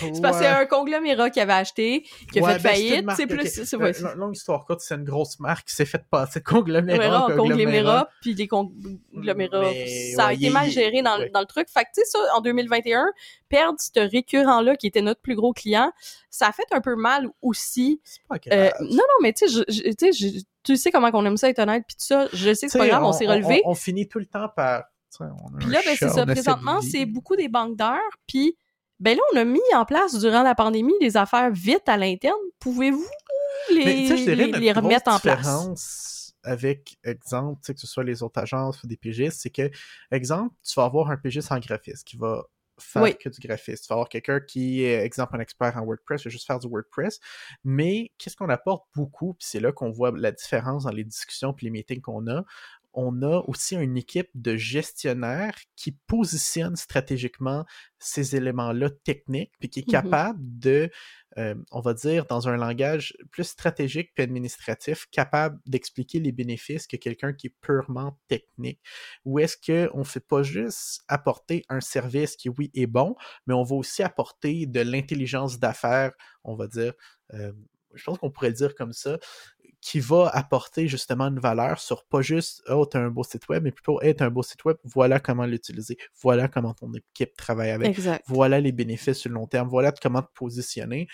[SPEAKER 2] C'est parce que c'est un conglomérat qui avait acheté, qui a
[SPEAKER 1] Ouais,
[SPEAKER 2] fait
[SPEAKER 1] ben,
[SPEAKER 2] faillite. C'est plus, c'est
[SPEAKER 1] Euh,
[SPEAKER 2] ouais,
[SPEAKER 1] long- longue histoire courte, c'est une grosse marque qui s'est fait passer de conglomérat
[SPEAKER 2] conglomérat conglomérat, puis les conglomérats,
[SPEAKER 1] Mais,
[SPEAKER 2] ça a été mal géré dans, le truc. Fait que, tu sais, ça, en 2021, perdre ce récurrent-là, qui était notre plus gros client, ça a fait un peu mal aussi.
[SPEAKER 1] C'est pas
[SPEAKER 2] Euh, non, non, mais tu sais, tu sais, je- tu sais comment on aime ça être honnête, puis tout ça, je sais que c'est pas grave, on, s'est relevé.
[SPEAKER 1] On, on finit tout le temps par. T'sais, on a
[SPEAKER 2] Puis là, ben, c'est ça. Présentement, c'est beaucoup des banques d'heures. Puis, ben là, on a mis en place, durant la pandémie, des affaires vite à l'interne. Pouvez-vous les,
[SPEAKER 1] Mais, tu sais, je dirais
[SPEAKER 2] les,
[SPEAKER 1] notre
[SPEAKER 2] les
[SPEAKER 1] grosse
[SPEAKER 2] remettre en place?
[SPEAKER 1] différence avec, exemple, que ce soit les autres agences ou des pigistes, c'est que, exemple, tu vas avoir un pigiste en graphisme qui va faire
[SPEAKER 2] Oui.
[SPEAKER 1] que du graphisme. Tu vas avoir quelqu'un qui est, exemple, un expert en WordPress, va juste faire du WordPress. Mais qu'est-ce qu'on apporte beaucoup, puis c'est là qu'on voit la différence dans les discussions puis les meetings qu'on a, on a aussi une équipe de gestionnaires qui positionne stratégiquement ces éléments-là techniques, puis qui est
[SPEAKER 2] Mhm.
[SPEAKER 1] capable de, euh, on va dire, dans un langage plus stratégique puis administratif, capable d'expliquer les bénéfices que quelqu'un qui est purement technique. Ou est-ce qu'on ne fait pas juste apporter un service qui, oui, est bon, mais on va aussi apporter de l'intelligence d'affaires, on va dire, euh, je pense qu'on pourrait le dire comme ça, qui va apporter justement une valeur sur pas juste oh t'as un beau site web mais plutôt hey t'as un beau site web voilà comment l'utiliser. Voilà comment ton équipe travaille avec.
[SPEAKER 2] Exact.
[SPEAKER 1] voilà les bénéfices sur le long terme. Voilà comment te positionner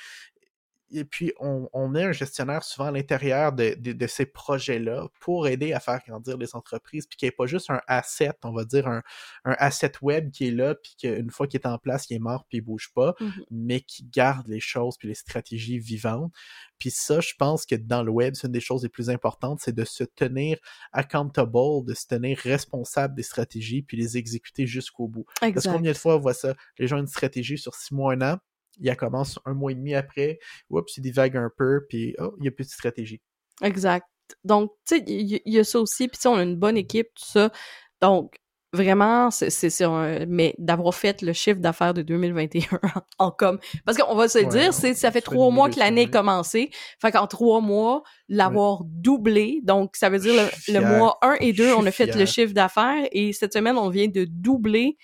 [SPEAKER 1] et puis on, on met un gestionnaire souvent à l'intérieur de, de, de ces projets-là pour aider à faire grandir les entreprises, puis qu'il n'y ait pas juste un asset, on va dire un, un asset web qui est là, puis qu'une fois qu'il est en place, il est mort, puis il bouge pas,
[SPEAKER 2] Mhm.
[SPEAKER 1] mais qui garde les choses puis les stratégies vivantes. Puis ça, je pense que dans le web, c'est une des choses les plus importantes, c'est de se tenir accountable, de se tenir responsable des stratégies, puis les exécuter jusqu'au bout. Parce
[SPEAKER 2] Exact.
[SPEAKER 1] que combien de fois on voit ça? Les gens ont une stratégie sur six mois, un an, ils commencent un mois et demi après, oups, ils divaguent un peu, puis oh, il n'y a plus de stratégie.
[SPEAKER 2] Exact. Donc, tu sais, il y, il y a ça aussi. Puis, on a une bonne équipe, tout ça. Donc, vraiment, c'est un- mais d'avoir fait le chiffre d'affaires de 2021 en comme parce qu'on va se le
[SPEAKER 1] Ouais,
[SPEAKER 2] dire c'est ça fait trois mois que l'année a
[SPEAKER 1] idée,
[SPEAKER 2] commencé fait qu'en trois mois l'avoir doublé donc ça veut dire le, le mois 1 et 2
[SPEAKER 1] Je
[SPEAKER 2] on a fait le chiffre d'affaires et cette semaine on vient de doubler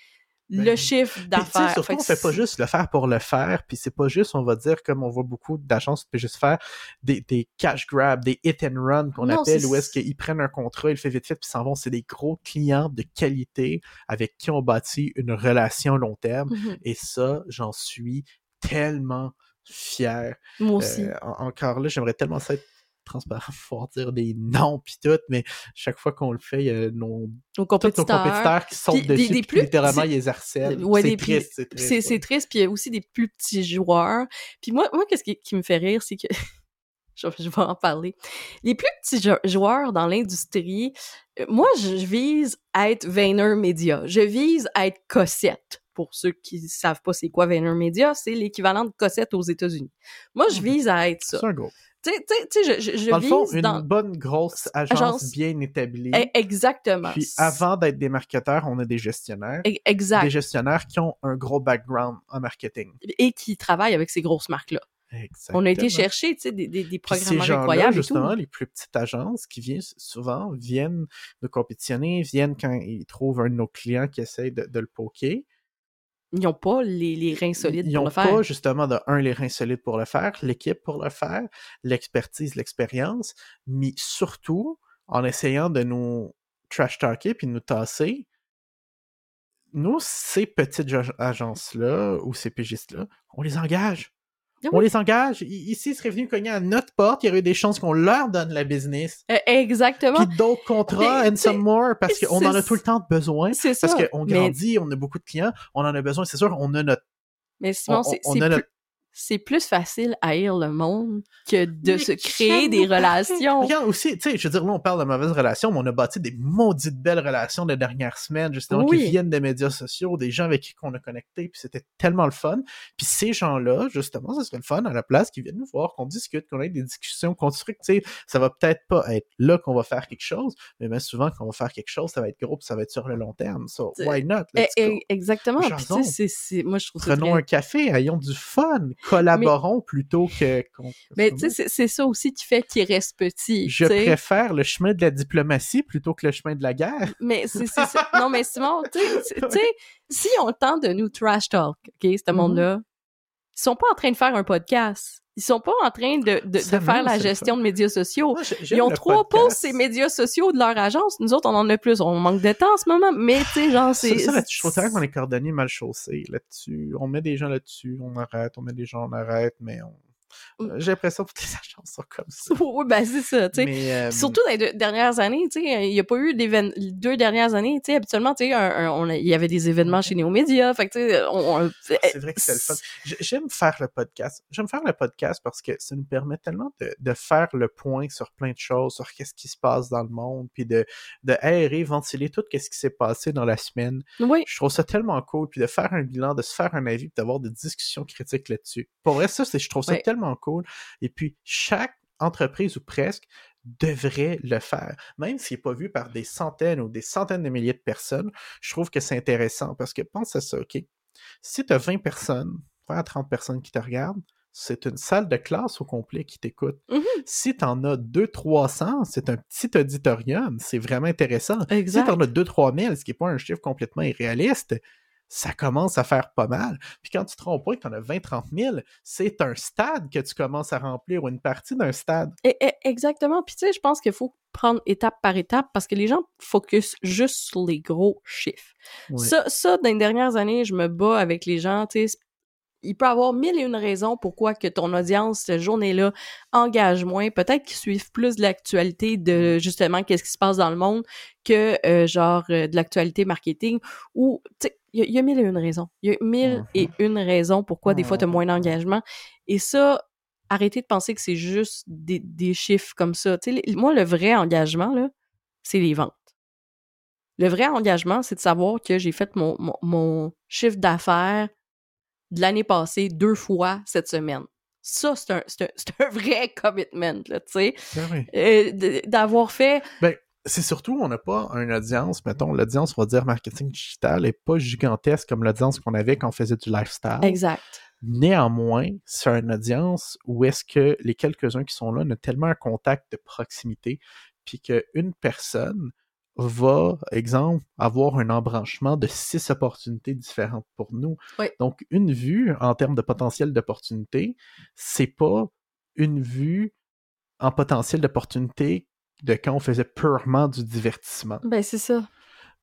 [SPEAKER 2] le
[SPEAKER 1] Ben,
[SPEAKER 2] chiffre
[SPEAKER 1] tu sais,
[SPEAKER 2] d'affaires
[SPEAKER 1] surtout, on fait pas juste le faire pour le faire, puis c'est pas juste, on va dire, comme on voit beaucoup d'agences qui peuvent juste faire des, des cash grabs, des hit and run qu'on appelle, où est-ce qu'ils prennent un contrat, ils le font vite fait, puis s'en vont. C'est des gros clients de qualité avec qui on bâtit une relation long terme.
[SPEAKER 2] Mhm.
[SPEAKER 1] Et ça, j'en suis tellement fier.
[SPEAKER 2] moi aussi
[SPEAKER 1] Euh, en- encore là, j'aimerais tellement ça être transparent, pouvoir dire des noms puis tout, mais chaque fois qu'on le fait, il y a nos,
[SPEAKER 2] nos compétiteurs
[SPEAKER 1] qui
[SPEAKER 2] des-
[SPEAKER 1] dessus,
[SPEAKER 2] des plus
[SPEAKER 1] littéralement, ils les harcèlent.
[SPEAKER 2] Ouais,
[SPEAKER 1] c'est triste, c'est triste.
[SPEAKER 2] c'est
[SPEAKER 1] ouais.
[SPEAKER 2] triste puis il y a aussi des plus petits joueurs puis moi moi qu'est-ce qui, qui me fait rire c'est que je, vais en parler les plus petits jou- joueurs dans l'industrie euh, moi je vise à être VaynerMedia je vise à être Cossette pour ceux qui savent pas c'est quoi VaynerMedia c'est l'équivalent de Cossette aux États-Unis moi je
[SPEAKER 1] Mhm.
[SPEAKER 2] vise à être ça
[SPEAKER 1] C'est un gros.
[SPEAKER 2] tu sais je, je, je
[SPEAKER 1] Dans le fond, une
[SPEAKER 2] dans
[SPEAKER 1] bonne grosse agence,
[SPEAKER 2] agence-
[SPEAKER 1] bien établie.
[SPEAKER 2] Eh, exactement
[SPEAKER 1] Puis avant d'être des marketeurs, on a des gestionnaires.
[SPEAKER 2] Eh, exact
[SPEAKER 1] Des gestionnaires qui ont un gros background en marketing.
[SPEAKER 2] et qui travaillent avec ces grosses marques là on a été
[SPEAKER 1] Exactement.
[SPEAKER 2] chercher tu sais des, des, programmes incroyables et tout
[SPEAKER 1] justement, les plus petites agences qui viennent souvent viennent de compétitionner, viennent quand ils trouvent un de nos clients qui essaye de, de le poker.
[SPEAKER 2] Ils n'ont pas les, les reins solides
[SPEAKER 1] Ils
[SPEAKER 2] pour
[SPEAKER 1] n'ont
[SPEAKER 2] le faire.
[SPEAKER 1] pas justement de un les reins solides pour le faire, l'équipe pour le faire, l'expertise, l'expérience, mais surtout en essayant de nous trash talker puis de nous tasser. nous, ces petites ag- agences-là ou ces pigistes-là, on les engage.
[SPEAKER 2] Ah
[SPEAKER 1] On les engage. Ici, ils seraient venus cogner à notre porte. Il y aurait eu des chances qu'on leur donne la business.
[SPEAKER 2] Euh, exactement.
[SPEAKER 1] Puis d'autres contrats
[SPEAKER 2] Mais,
[SPEAKER 1] and some more parce qu'on en a tout le temps besoin.
[SPEAKER 2] C'est ça.
[SPEAKER 1] Parce qu'on
[SPEAKER 2] mais,
[SPEAKER 1] grandit, on a beaucoup de clients, on en a besoin. C'est sûr, on a notre.
[SPEAKER 2] mais Simon,
[SPEAKER 1] on-
[SPEAKER 2] c'est plus,
[SPEAKER 1] notre-
[SPEAKER 2] c'est plus facile à haïr le monde que de
[SPEAKER 1] Mais
[SPEAKER 2] se créer des relations.
[SPEAKER 1] Regarde aussi, tu sais, je veux dire, là, on parle de mauvaises relations, mais on a bâti des maudites belles relations les dernières semaines, justement,
[SPEAKER 2] Oui.
[SPEAKER 1] qui viennent des médias sociaux, des gens avec qui on a connecté, puis c'était tellement le fun. Puis ces gens-là, justement, ça serait le fun à la place qu'ils viennent nous voir, qu'on discute, qu'on ait des discussions constructives. Ça va peut-être pas être là qu'on va faire quelque chose, mais bien souvent, quand on va faire quelque chose, ça va être gros, puis ça va être sur le long terme. So, why not?
[SPEAKER 2] Eh,
[SPEAKER 1] Let's go.
[SPEAKER 2] eh, exactement. Puis, moi, je trouve ça
[SPEAKER 1] Prenons
[SPEAKER 2] très...
[SPEAKER 1] un café, ayons du fun, collaborons plutôt que...
[SPEAKER 2] Mais tu sais, c'est- c'est ça aussi qui fait qu'il reste petit.
[SPEAKER 1] je préfère le chemin de la diplomatie plutôt que le chemin de la guerre.
[SPEAKER 2] Mais c'est. Non, mais Simon, tu sais, si on tente de nous trash talk, OK, ce
[SPEAKER 1] Mhm.
[SPEAKER 2] monde-là, ils sont pas en train de faire un podcast. Ils sont pas en train de, de, de
[SPEAKER 1] Ça,
[SPEAKER 2] faire la gestion de médias sociaux.
[SPEAKER 1] Moi,
[SPEAKER 2] Ils ont trois pouces ces médias sociaux de leur agence. Nous autres, on en a plus. On manque de temps en ce moment. Mais, tu sais, genre, c'est...
[SPEAKER 1] ça, là-dessus, je trouve tellement qu'on est cordonnier mal chaussé là-dessus. On met des gens là-dessus, on arrête, on met des gens, on arrête, mais on...
[SPEAKER 2] Mm.
[SPEAKER 1] J'ai l'impression que toutes les agences sont comme ça.
[SPEAKER 2] oui, ben c'est ça, tu sais.
[SPEAKER 1] Euh,
[SPEAKER 2] Surtout dans les deux dernières années, tu sais, il n'y a pas eu d'événements, deux dernières années, tu sais, habituellement, tu sais, il y avait des événements chez Néo Média, fait que, tu sais, on, on-
[SPEAKER 1] c'est vrai que c'est le fun. J'aime faire le podcast. J'aime faire le podcast parce que ça nous permet tellement de, de faire le point sur plein de choses, sur qu'est-ce qui se passe dans le monde, puis de, de aérer, ventiler tout ce qui s'est passé dans la semaine.
[SPEAKER 2] Oui,
[SPEAKER 1] Je trouve ça tellement cool, puis de faire un bilan, de se faire un avis, puis d'avoir des discussions critiques là-dessus. Pour vrai, ça, je trouve ça tellement cool. Et puis, chaque entreprise ou presque devrait le faire. Même s'il n'est pas vu par des centaines ou des centaines de milliers de personnes, je trouve que c'est intéressant parce que pense à ça, OK? Si tu as 20 personnes, 20 à 30 personnes qui te regardent, c'est une salle de classe au complet qui t'écoute.
[SPEAKER 2] Mhm.
[SPEAKER 1] Si tu en as 200-300, c'est un petit auditorium, c'est vraiment intéressant. Si
[SPEAKER 2] exact.
[SPEAKER 1] t'en as 2-3 000, ce qui n'est pas un chiffre complètement irréaliste, ça commence à faire pas mal. Puis quand tu te rends au point que tu en as 20-30 000, c'est un stade que tu commences à remplir ou une partie d'un stade.
[SPEAKER 2] Et- et- exactement. Puis tu sais, je pense qu'il faut prendre étape par étape parce que les gens focus juste sur les gros chiffres. Ça, ça, dans les dernières années, je me bats avec les gens, tu sais, il peut y avoir mille et une raisons pourquoi que ton audience, cette journée-là, engage moins. Peut-être qu'ils suivent plus de l'actualité de, justement, qu'est-ce qui se passe dans le monde que, euh, genre, euh, de l'actualité marketing ou, tu sais, il y, a- il y a mille et une raisons. Il y a mille et une raisons pourquoi des fois t'as moins d'engagement. Et ça, arrêtez de penser que c'est juste des, des chiffres comme ça. Tu les- moi, le vrai engagement, là, c'est les ventes. Le vrai engagement, c'est de savoir que j'ai fait mon, mon, mon chiffre d'affaires de l'année passée deux fois cette semaine. Ça, c'est un, un, un vrai commitment, là, tu sais.
[SPEAKER 1] Ben oui.
[SPEAKER 2] Euh, D'avoir fait...
[SPEAKER 1] C'est surtout, on n'a pas une audience, mettons, l'audience, on va dire marketing digital, est pas gigantesque comme l'audience qu'on avait quand on faisait du lifestyle.
[SPEAKER 2] Exact.
[SPEAKER 1] Néanmoins, c'est une audience où est-ce que les quelques-uns qui sont là ont tellement un contact de proximité, puis qu'une personne va, exemple, avoir un embranchement de six opportunités différentes pour nous.
[SPEAKER 2] Oui.
[SPEAKER 1] Donc, une vue en termes de potentiel d'opportunité, c'est pas une vue en potentiel d'opportunité de quand on faisait purement du divertissement.
[SPEAKER 2] Ben, c'est ça.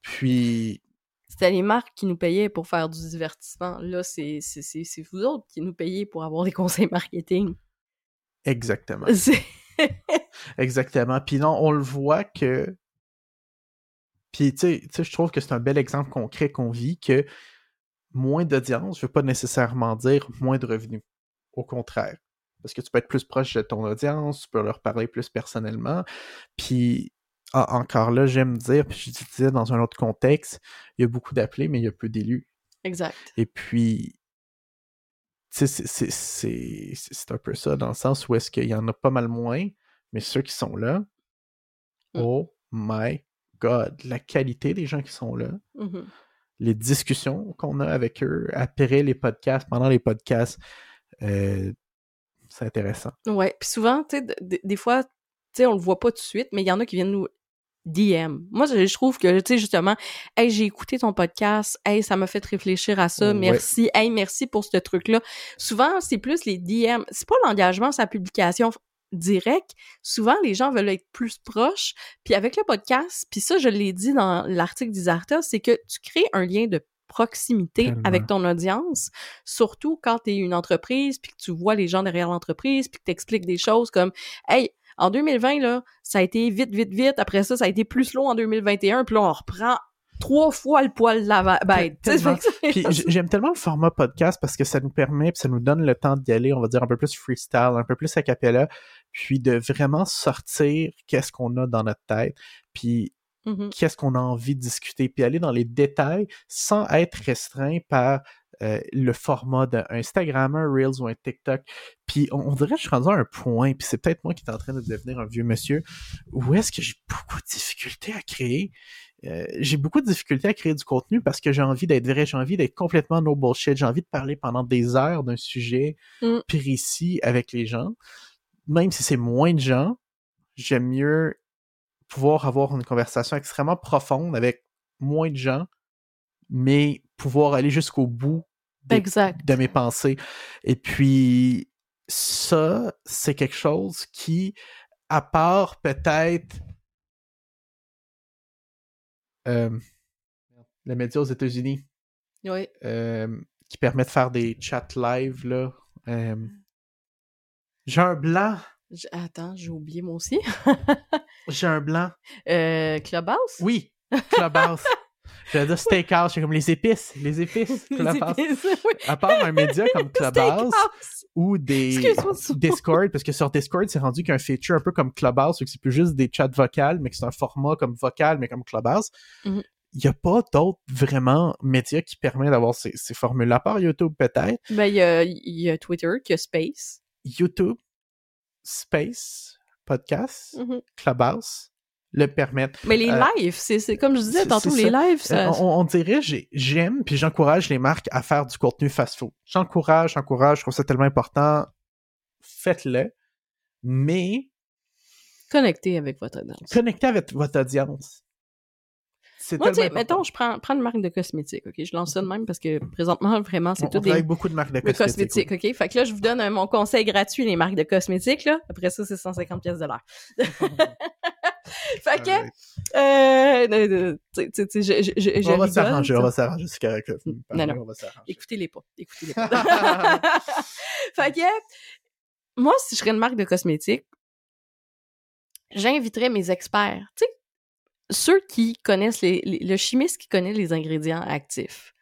[SPEAKER 1] Puis,
[SPEAKER 2] C'était les marques qui nous payaient pour faire du divertissement. Là, c'est vous autres qui nous payez pour avoir des conseils marketing.
[SPEAKER 1] exactement. Exactement. Puis non, on le voit que. Puis tu sais, tu sais, je trouve que c'est un bel exemple concret qu'on vit que moins d'audience ne veut pas nécessairement dire moins de revenus. Au contraire. Parce que tu peux être plus proche de ton audience, tu peux leur parler plus personnellement. Puis ah, encore là, j'aime dire, puis je disais dans un autre contexte, il y a beaucoup d'appelés, mais il y a peu d'élus.
[SPEAKER 2] Exact.
[SPEAKER 1] Et puis, tu sais, c'est- un peu ça, dans le sens où est-ce qu'il y en a pas mal moins, mais ceux qui sont là,
[SPEAKER 2] Mm.
[SPEAKER 1] oh my god, la qualité des gens qui sont là,
[SPEAKER 2] Mhm.
[SPEAKER 1] les discussions qu'on a avec eux après les podcasts, pendant les podcasts, euh, c'est intéressant.
[SPEAKER 2] Ouais. Puis souvent, tu sais, des fois, tu sais, on le voit pas tout de suite, mais il y en a qui viennent nous DM. Moi, je, je trouve que, tu sais, justement, hey, j'ai écouté ton podcast, hey, ça m'a fait réfléchir à ça,
[SPEAKER 1] Ouais.
[SPEAKER 2] merci, hey, merci pour ce truc-là. Souvent, c'est plus les DM. C'est pas l'engagement, la publication directe. Souvent, les gens veulent être plus proches. Puis avec le podcast, puis ça, je l'ai dit dans l'article d'Isarta, c'est que tu crées un lien de proximité
[SPEAKER 1] Tellement.
[SPEAKER 2] avec ton audience, surtout quand tu es une entreprise, puis que tu vois les gens derrière l'entreprise, puis que tu expliques des choses comme « Hey, en 2020, là, ça a été vite, vite, vite. Après ça, ça a été plus long en 2021. Puis là, on reprend trois fois le poil de la bête.
[SPEAKER 1] J- j'aime tellement le format podcast parce que ça nous permet, puis ça nous donne le temps d'y aller, on va dire un peu plus freestyle, un peu plus a cappella, puis de vraiment sortir qu'est-ce qu'on a dans notre tête, puis
[SPEAKER 2] Mhm.
[SPEAKER 1] qu'est-ce qu'on a envie de discuter, puis aller dans les détails sans être restreint par euh, le format d'un Instagram, un Reels ou un TikTok. Puis on, on dirait que je suis rendu à un point, puis c'est peut-être moi qui est en train de devenir un vieux monsieur, où est-ce que j'ai beaucoup de difficultés à créer? Euh, j'ai beaucoup de difficultés à créer du contenu parce que j'ai envie d'être vrai, j'ai envie d'être complètement no bullshit, j'ai envie de parler pendant des heures d'un sujet
[SPEAKER 2] Mm.
[SPEAKER 1] précis avec les gens. Même si c'est moins de gens, j'aime mieux pouvoir avoir une conversation extrêmement profonde avec moins de gens, mais pouvoir aller jusqu'au bout
[SPEAKER 2] Exact.
[SPEAKER 1] de mes pensées. Et puis, ça, c'est quelque chose qui, à part peut-être euh, les médias aux États-Unis,
[SPEAKER 2] Oui.
[SPEAKER 1] euh, qui permet de faire des chats live, là. euh, j'ai un blanc.
[SPEAKER 2] J- Attends, j'ai oublié moi aussi.
[SPEAKER 1] J'ai un blanc.
[SPEAKER 2] Euh, Clubhouse?
[SPEAKER 1] Oui, Clubhouse. J'allais dire Steakhouse, c'est comme les épices. Les épices,
[SPEAKER 2] Les
[SPEAKER 1] Clubhouse.
[SPEAKER 2] épices, oui.
[SPEAKER 1] À part un média comme Clubhouse
[SPEAKER 2] Steakhouse.
[SPEAKER 1] ou des
[SPEAKER 2] Excuse-moi.
[SPEAKER 1] Discord, parce que sur Discord, c'est rendu qu'un feature un peu comme Clubhouse, où c'est plus juste des chats vocales, mais que c'est un format comme vocal, mais comme Clubhouse.
[SPEAKER 2] Mhm.
[SPEAKER 1] Il n'y a pas d'autres vraiment médias qui permettent d'avoir ces, ces formules. À part YouTube, peut-être.
[SPEAKER 2] Ben, il y a, il y a Twitter, qui a Space.
[SPEAKER 1] YouTube, Space, Podcast,
[SPEAKER 2] Mhm.
[SPEAKER 1] Clubhouse le permettent.
[SPEAKER 2] Mais les
[SPEAKER 1] Euh,
[SPEAKER 2] lives, c'est c'est comme je disais tantôt, les lives, ça...
[SPEAKER 1] Euh, on, on dirait, j'ai- j'aime, puis j'encourage les marques à faire du contenu fast-food. J'encourage, j'encourage, je trouve ça tellement important. Faites-le. Mais
[SPEAKER 2] connecté avec votre audience.
[SPEAKER 1] connectez avec votre audience. C'est
[SPEAKER 2] Moi, tu sais, mettons, je prends, prends une marque de cosmétiques, OK? Je lance ça de même parce que présentement, vraiment, c'est tout
[SPEAKER 1] on
[SPEAKER 2] des
[SPEAKER 1] beaucoup de marques de
[SPEAKER 2] de
[SPEAKER 1] cosmétiques.
[SPEAKER 2] cosmétiques, OK? Fait que là, je vous donne euh, mon conseil gratuit, les marques de cosmétiques, là. Après ça, c'est 150 pièces de l'heure. fait que, euh, tu sais, je, je, je, je
[SPEAKER 1] on va s'arranger, on va s'arranger, c'est correct.
[SPEAKER 2] Non, non. Écoutez-les pas. Écoutez-les pas. fait que, moi, si je serais une marque de cosmétiques, j'inviterais mes experts. Tu sais, ceux qui connaissent les, le chimiste qui connaît les ingrédients actifs.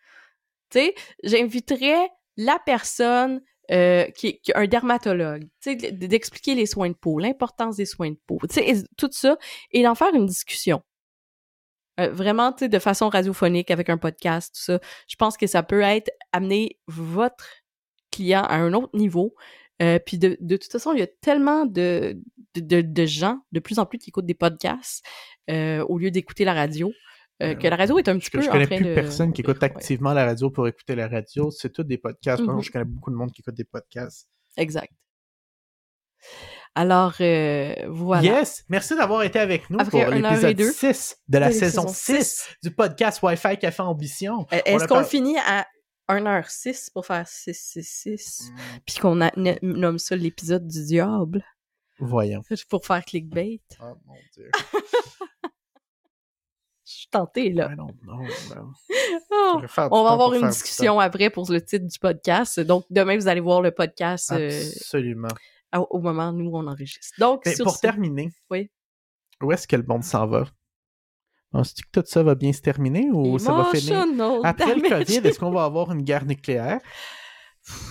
[SPEAKER 2] Tu sais, j'inviterais la personne euh, qui, qui un dermatologue, tu sais, d'expliquer les soins de peau, l'importance des soins de peau, tu sais, tout ça, et d'en faire une discussion. Euh, vraiment, tu sais, de façon radiophonique avec un podcast, tout ça. Je pense que ça peut être amener votre client à un autre niveau. Euh, puis de, de toute façon, il y a tellement de, de, de, gens, de plus en plus, qui écoutent des podcasts euh, au lieu d'écouter la radio. euh, que la radio est un petit
[SPEAKER 1] Je,
[SPEAKER 2] peu
[SPEAKER 1] je
[SPEAKER 2] en
[SPEAKER 1] connais
[SPEAKER 2] train
[SPEAKER 1] plus
[SPEAKER 2] de...
[SPEAKER 1] personne qui écoute
[SPEAKER 2] ouais,
[SPEAKER 1] activement la radio pour écouter la radio. C'est tous des podcasts. Par contre, je connais beaucoup de monde qui écoute des podcasts.
[SPEAKER 2] exact. Alors, euh, voilà.
[SPEAKER 1] Yes! Merci d'avoir été avec nous
[SPEAKER 2] Après
[SPEAKER 1] pour l'épisode
[SPEAKER 2] deux
[SPEAKER 1] 6 de la saison
[SPEAKER 2] saison
[SPEAKER 1] 6 du podcast Wi-Fi Café Ambition. On
[SPEAKER 2] Est-ce qu'on finit à 1h06 pour faire 666
[SPEAKER 1] Mm.
[SPEAKER 2] puis qu'on nomme ça l'épisode du diable
[SPEAKER 1] Voyons.
[SPEAKER 2] pour faire clickbait?
[SPEAKER 1] Oh mon dieu.
[SPEAKER 2] Je suis tentée, là.
[SPEAKER 1] I don't know, man.
[SPEAKER 2] Oh. On va avoir une discussion après pour le titre du podcast. Donc, demain, vous allez voir le podcast euh,
[SPEAKER 1] Absolument.
[SPEAKER 2] au, moment où nous, on enregistre. Donc,
[SPEAKER 1] Mais pour
[SPEAKER 2] ce-
[SPEAKER 1] terminer,
[SPEAKER 2] Oui.
[SPEAKER 1] où est-ce que le monde s'en va? Penses-tu que tout ça va bien se terminer ou ça va finir?
[SPEAKER 2] Emotional
[SPEAKER 1] Après le
[SPEAKER 2] damage.
[SPEAKER 1] COVID, est-ce qu'on va avoir une guerre nucléaire?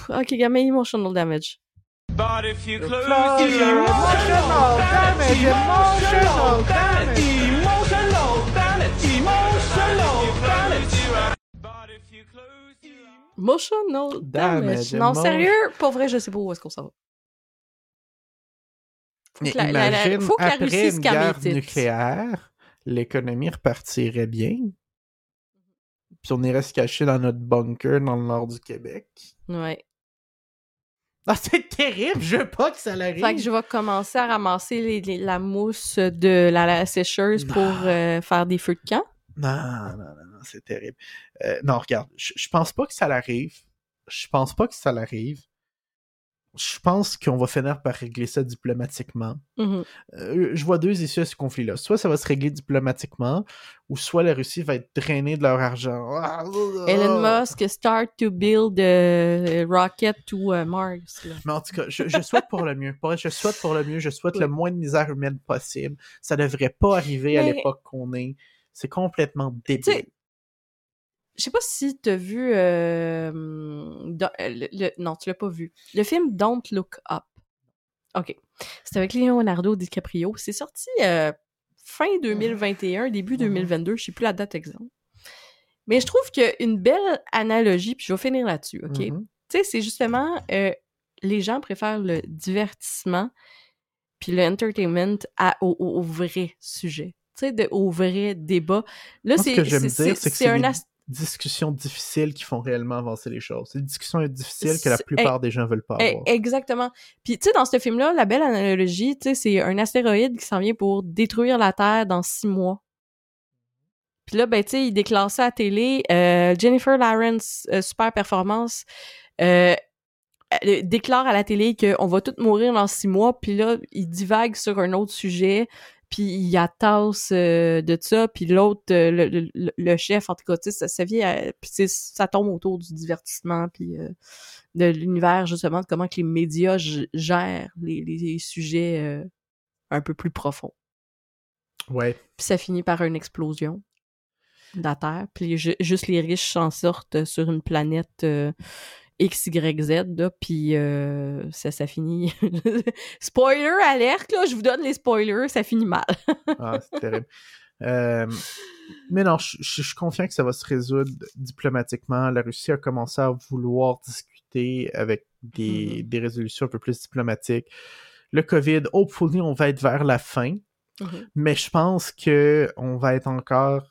[SPEAKER 2] Ok, gamin, emotional damage.
[SPEAKER 3] But if you close
[SPEAKER 1] emotional damage, emotional damage.
[SPEAKER 3] emotional damage, emotional damage. But if you close your
[SPEAKER 2] Emotional damage. Non, sérieux, pour vrai, je sais pas où est-ce qu'on s'en va. Faut que la- la- faut que la Russie se
[SPEAKER 1] une
[SPEAKER 2] calme
[SPEAKER 1] nucléaire, l'économie repartirait bien. Puis on irait se cacher dans notre bunker dans le nord du Québec.
[SPEAKER 2] Ouais.
[SPEAKER 1] Ah, c'est terrible! Je veux pas que ça l'arrive!
[SPEAKER 2] Fait que je vais commencer à ramasser les- les- la mousse de la, la sécheuse pour euh, faire des feux de camp.
[SPEAKER 1] Non, non, non, non, c'est terrible. Euh, non, regarde, je, je pense pas que ça l'arrive. Je pense pas que ça l'arrive. Je pense qu'on va finir par régler ça diplomatiquement.
[SPEAKER 2] Mhm.
[SPEAKER 1] Euh, je vois deux issues à ce conflit-là. Soit ça va se régler diplomatiquement, ou soit la Russie va être drainée de leur argent.
[SPEAKER 2] Elon Musk start to build a rocket to uh, Mars. là.
[SPEAKER 1] Mais en tout cas, je, je souhaite pour le mieux. Je souhaite pour le mieux. Je souhaite
[SPEAKER 2] Oui.
[SPEAKER 1] le moins de misère humaine possible. Ça devrait pas arriver à l'époque qu'on est. C'est complètement débile.
[SPEAKER 2] Je sais pas si t'as vu euh, dans- le, le- non tu l'as pas vu. Le film Don't Look Up. Ok. C'est avec Leonardo DiCaprio. C'est sorti euh, fin 2021 début
[SPEAKER 1] Mhm.
[SPEAKER 2] 2022 je sais plus la date exacte. Mais je trouve qu'il y a une belle analogie puis je vais finir là-dessus ok?
[SPEAKER 1] Mhm.
[SPEAKER 2] tu sais c'est justement euh, les gens préfèrent le divertissement puis le entertainment à, au, vrai sujet. Tu sais au vrai débat. Là c'est c'est- un
[SPEAKER 1] les
[SPEAKER 2] as-
[SPEAKER 1] discussions difficiles qui font réellement avancer les choses. C'est des discussions difficiles que la plupart des gens veulent pas
[SPEAKER 2] Eh,
[SPEAKER 1] avoir.
[SPEAKER 2] Exactement. Puis tu sais dans ce film-là, la belle analogie, tu sais, c'est un astéroïde qui s'en vient pour détruire la Terre dans six mois. Puis là, ben tu sais, il déclare ça à la télé. Euh, Jennifer Lawrence, euh, super performance, euh, elle déclare à la télé qu'on va tous mourir dans six mois. Puis là, il divague sur un autre sujet. Puis il attasse euh, de ça. Puis l'autre, euh, le, le- le- chef, en tout cas, tu sais, ça, ça vient, puis ça tombe autour du divertissement. Puis euh, de l'univers justement de comment que les médias gèrent les, les sujets euh, un peu plus profonds.
[SPEAKER 1] Ouais.
[SPEAKER 2] Puis ça finit par une explosion de la Terre. Puis ju- juste les riches s'en sortent sur une planète euh, XYZ, là, puis euh, ça, ça finit... Spoiler alerte, là, je vous donne les spoilers, ça finit mal.
[SPEAKER 1] Ah, c'est terrible. Euh, mais non, je, je- je suis confiant que ça va se résoudre diplomatiquement. La Russie a commencé à vouloir discuter avec des,
[SPEAKER 2] Mhm.
[SPEAKER 1] des résolutions un peu plus diplomatiques. Le COVID, hopefully, on va être vers la fin, mais je pense que on va être encore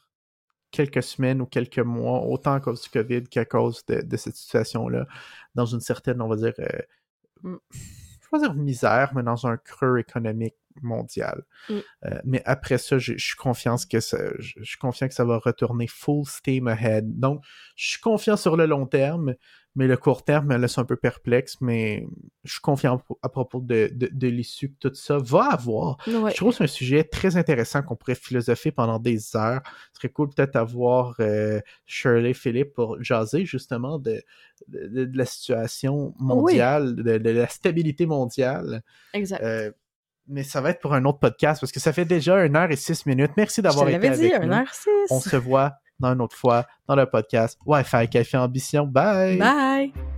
[SPEAKER 1] quelques semaines ou quelques mois, autant à cause du COVID qu'à cause de, de cette situation-là, dans une certaine, on va dire, euh, je vais pas dire misère, mais dans un creux économique mondial.
[SPEAKER 2] Mm.
[SPEAKER 1] Euh, mais après ça, je je suis confiant que ça, je je suis confiant que ça va retourner full steam ahead. Donc, je suis confiant sur le long terme, mais le court terme me laisse un peu perplexe, mais je suis confiant à propos de, de, de l'issue que tout ça va avoir.
[SPEAKER 2] Ouais.
[SPEAKER 1] Je trouve que c'est un sujet très intéressant qu'on pourrait philosopher pendant des heures. Ce serait cool peut-être avoir euh, Shirley Philippe pour jaser justement de, de, de la situation mondiale, de, de la stabilité mondiale.
[SPEAKER 2] Exact.
[SPEAKER 1] Euh, mais ça va être pour un autre podcast parce que ça fait déjà une heure et six minutes. Merci d'avoir été
[SPEAKER 2] dit,
[SPEAKER 1] avec
[SPEAKER 2] heure six.
[SPEAKER 1] On se voit dans une autre fois dans le podcast Wi-Fi Café Ambition. Bye!
[SPEAKER 2] Bye!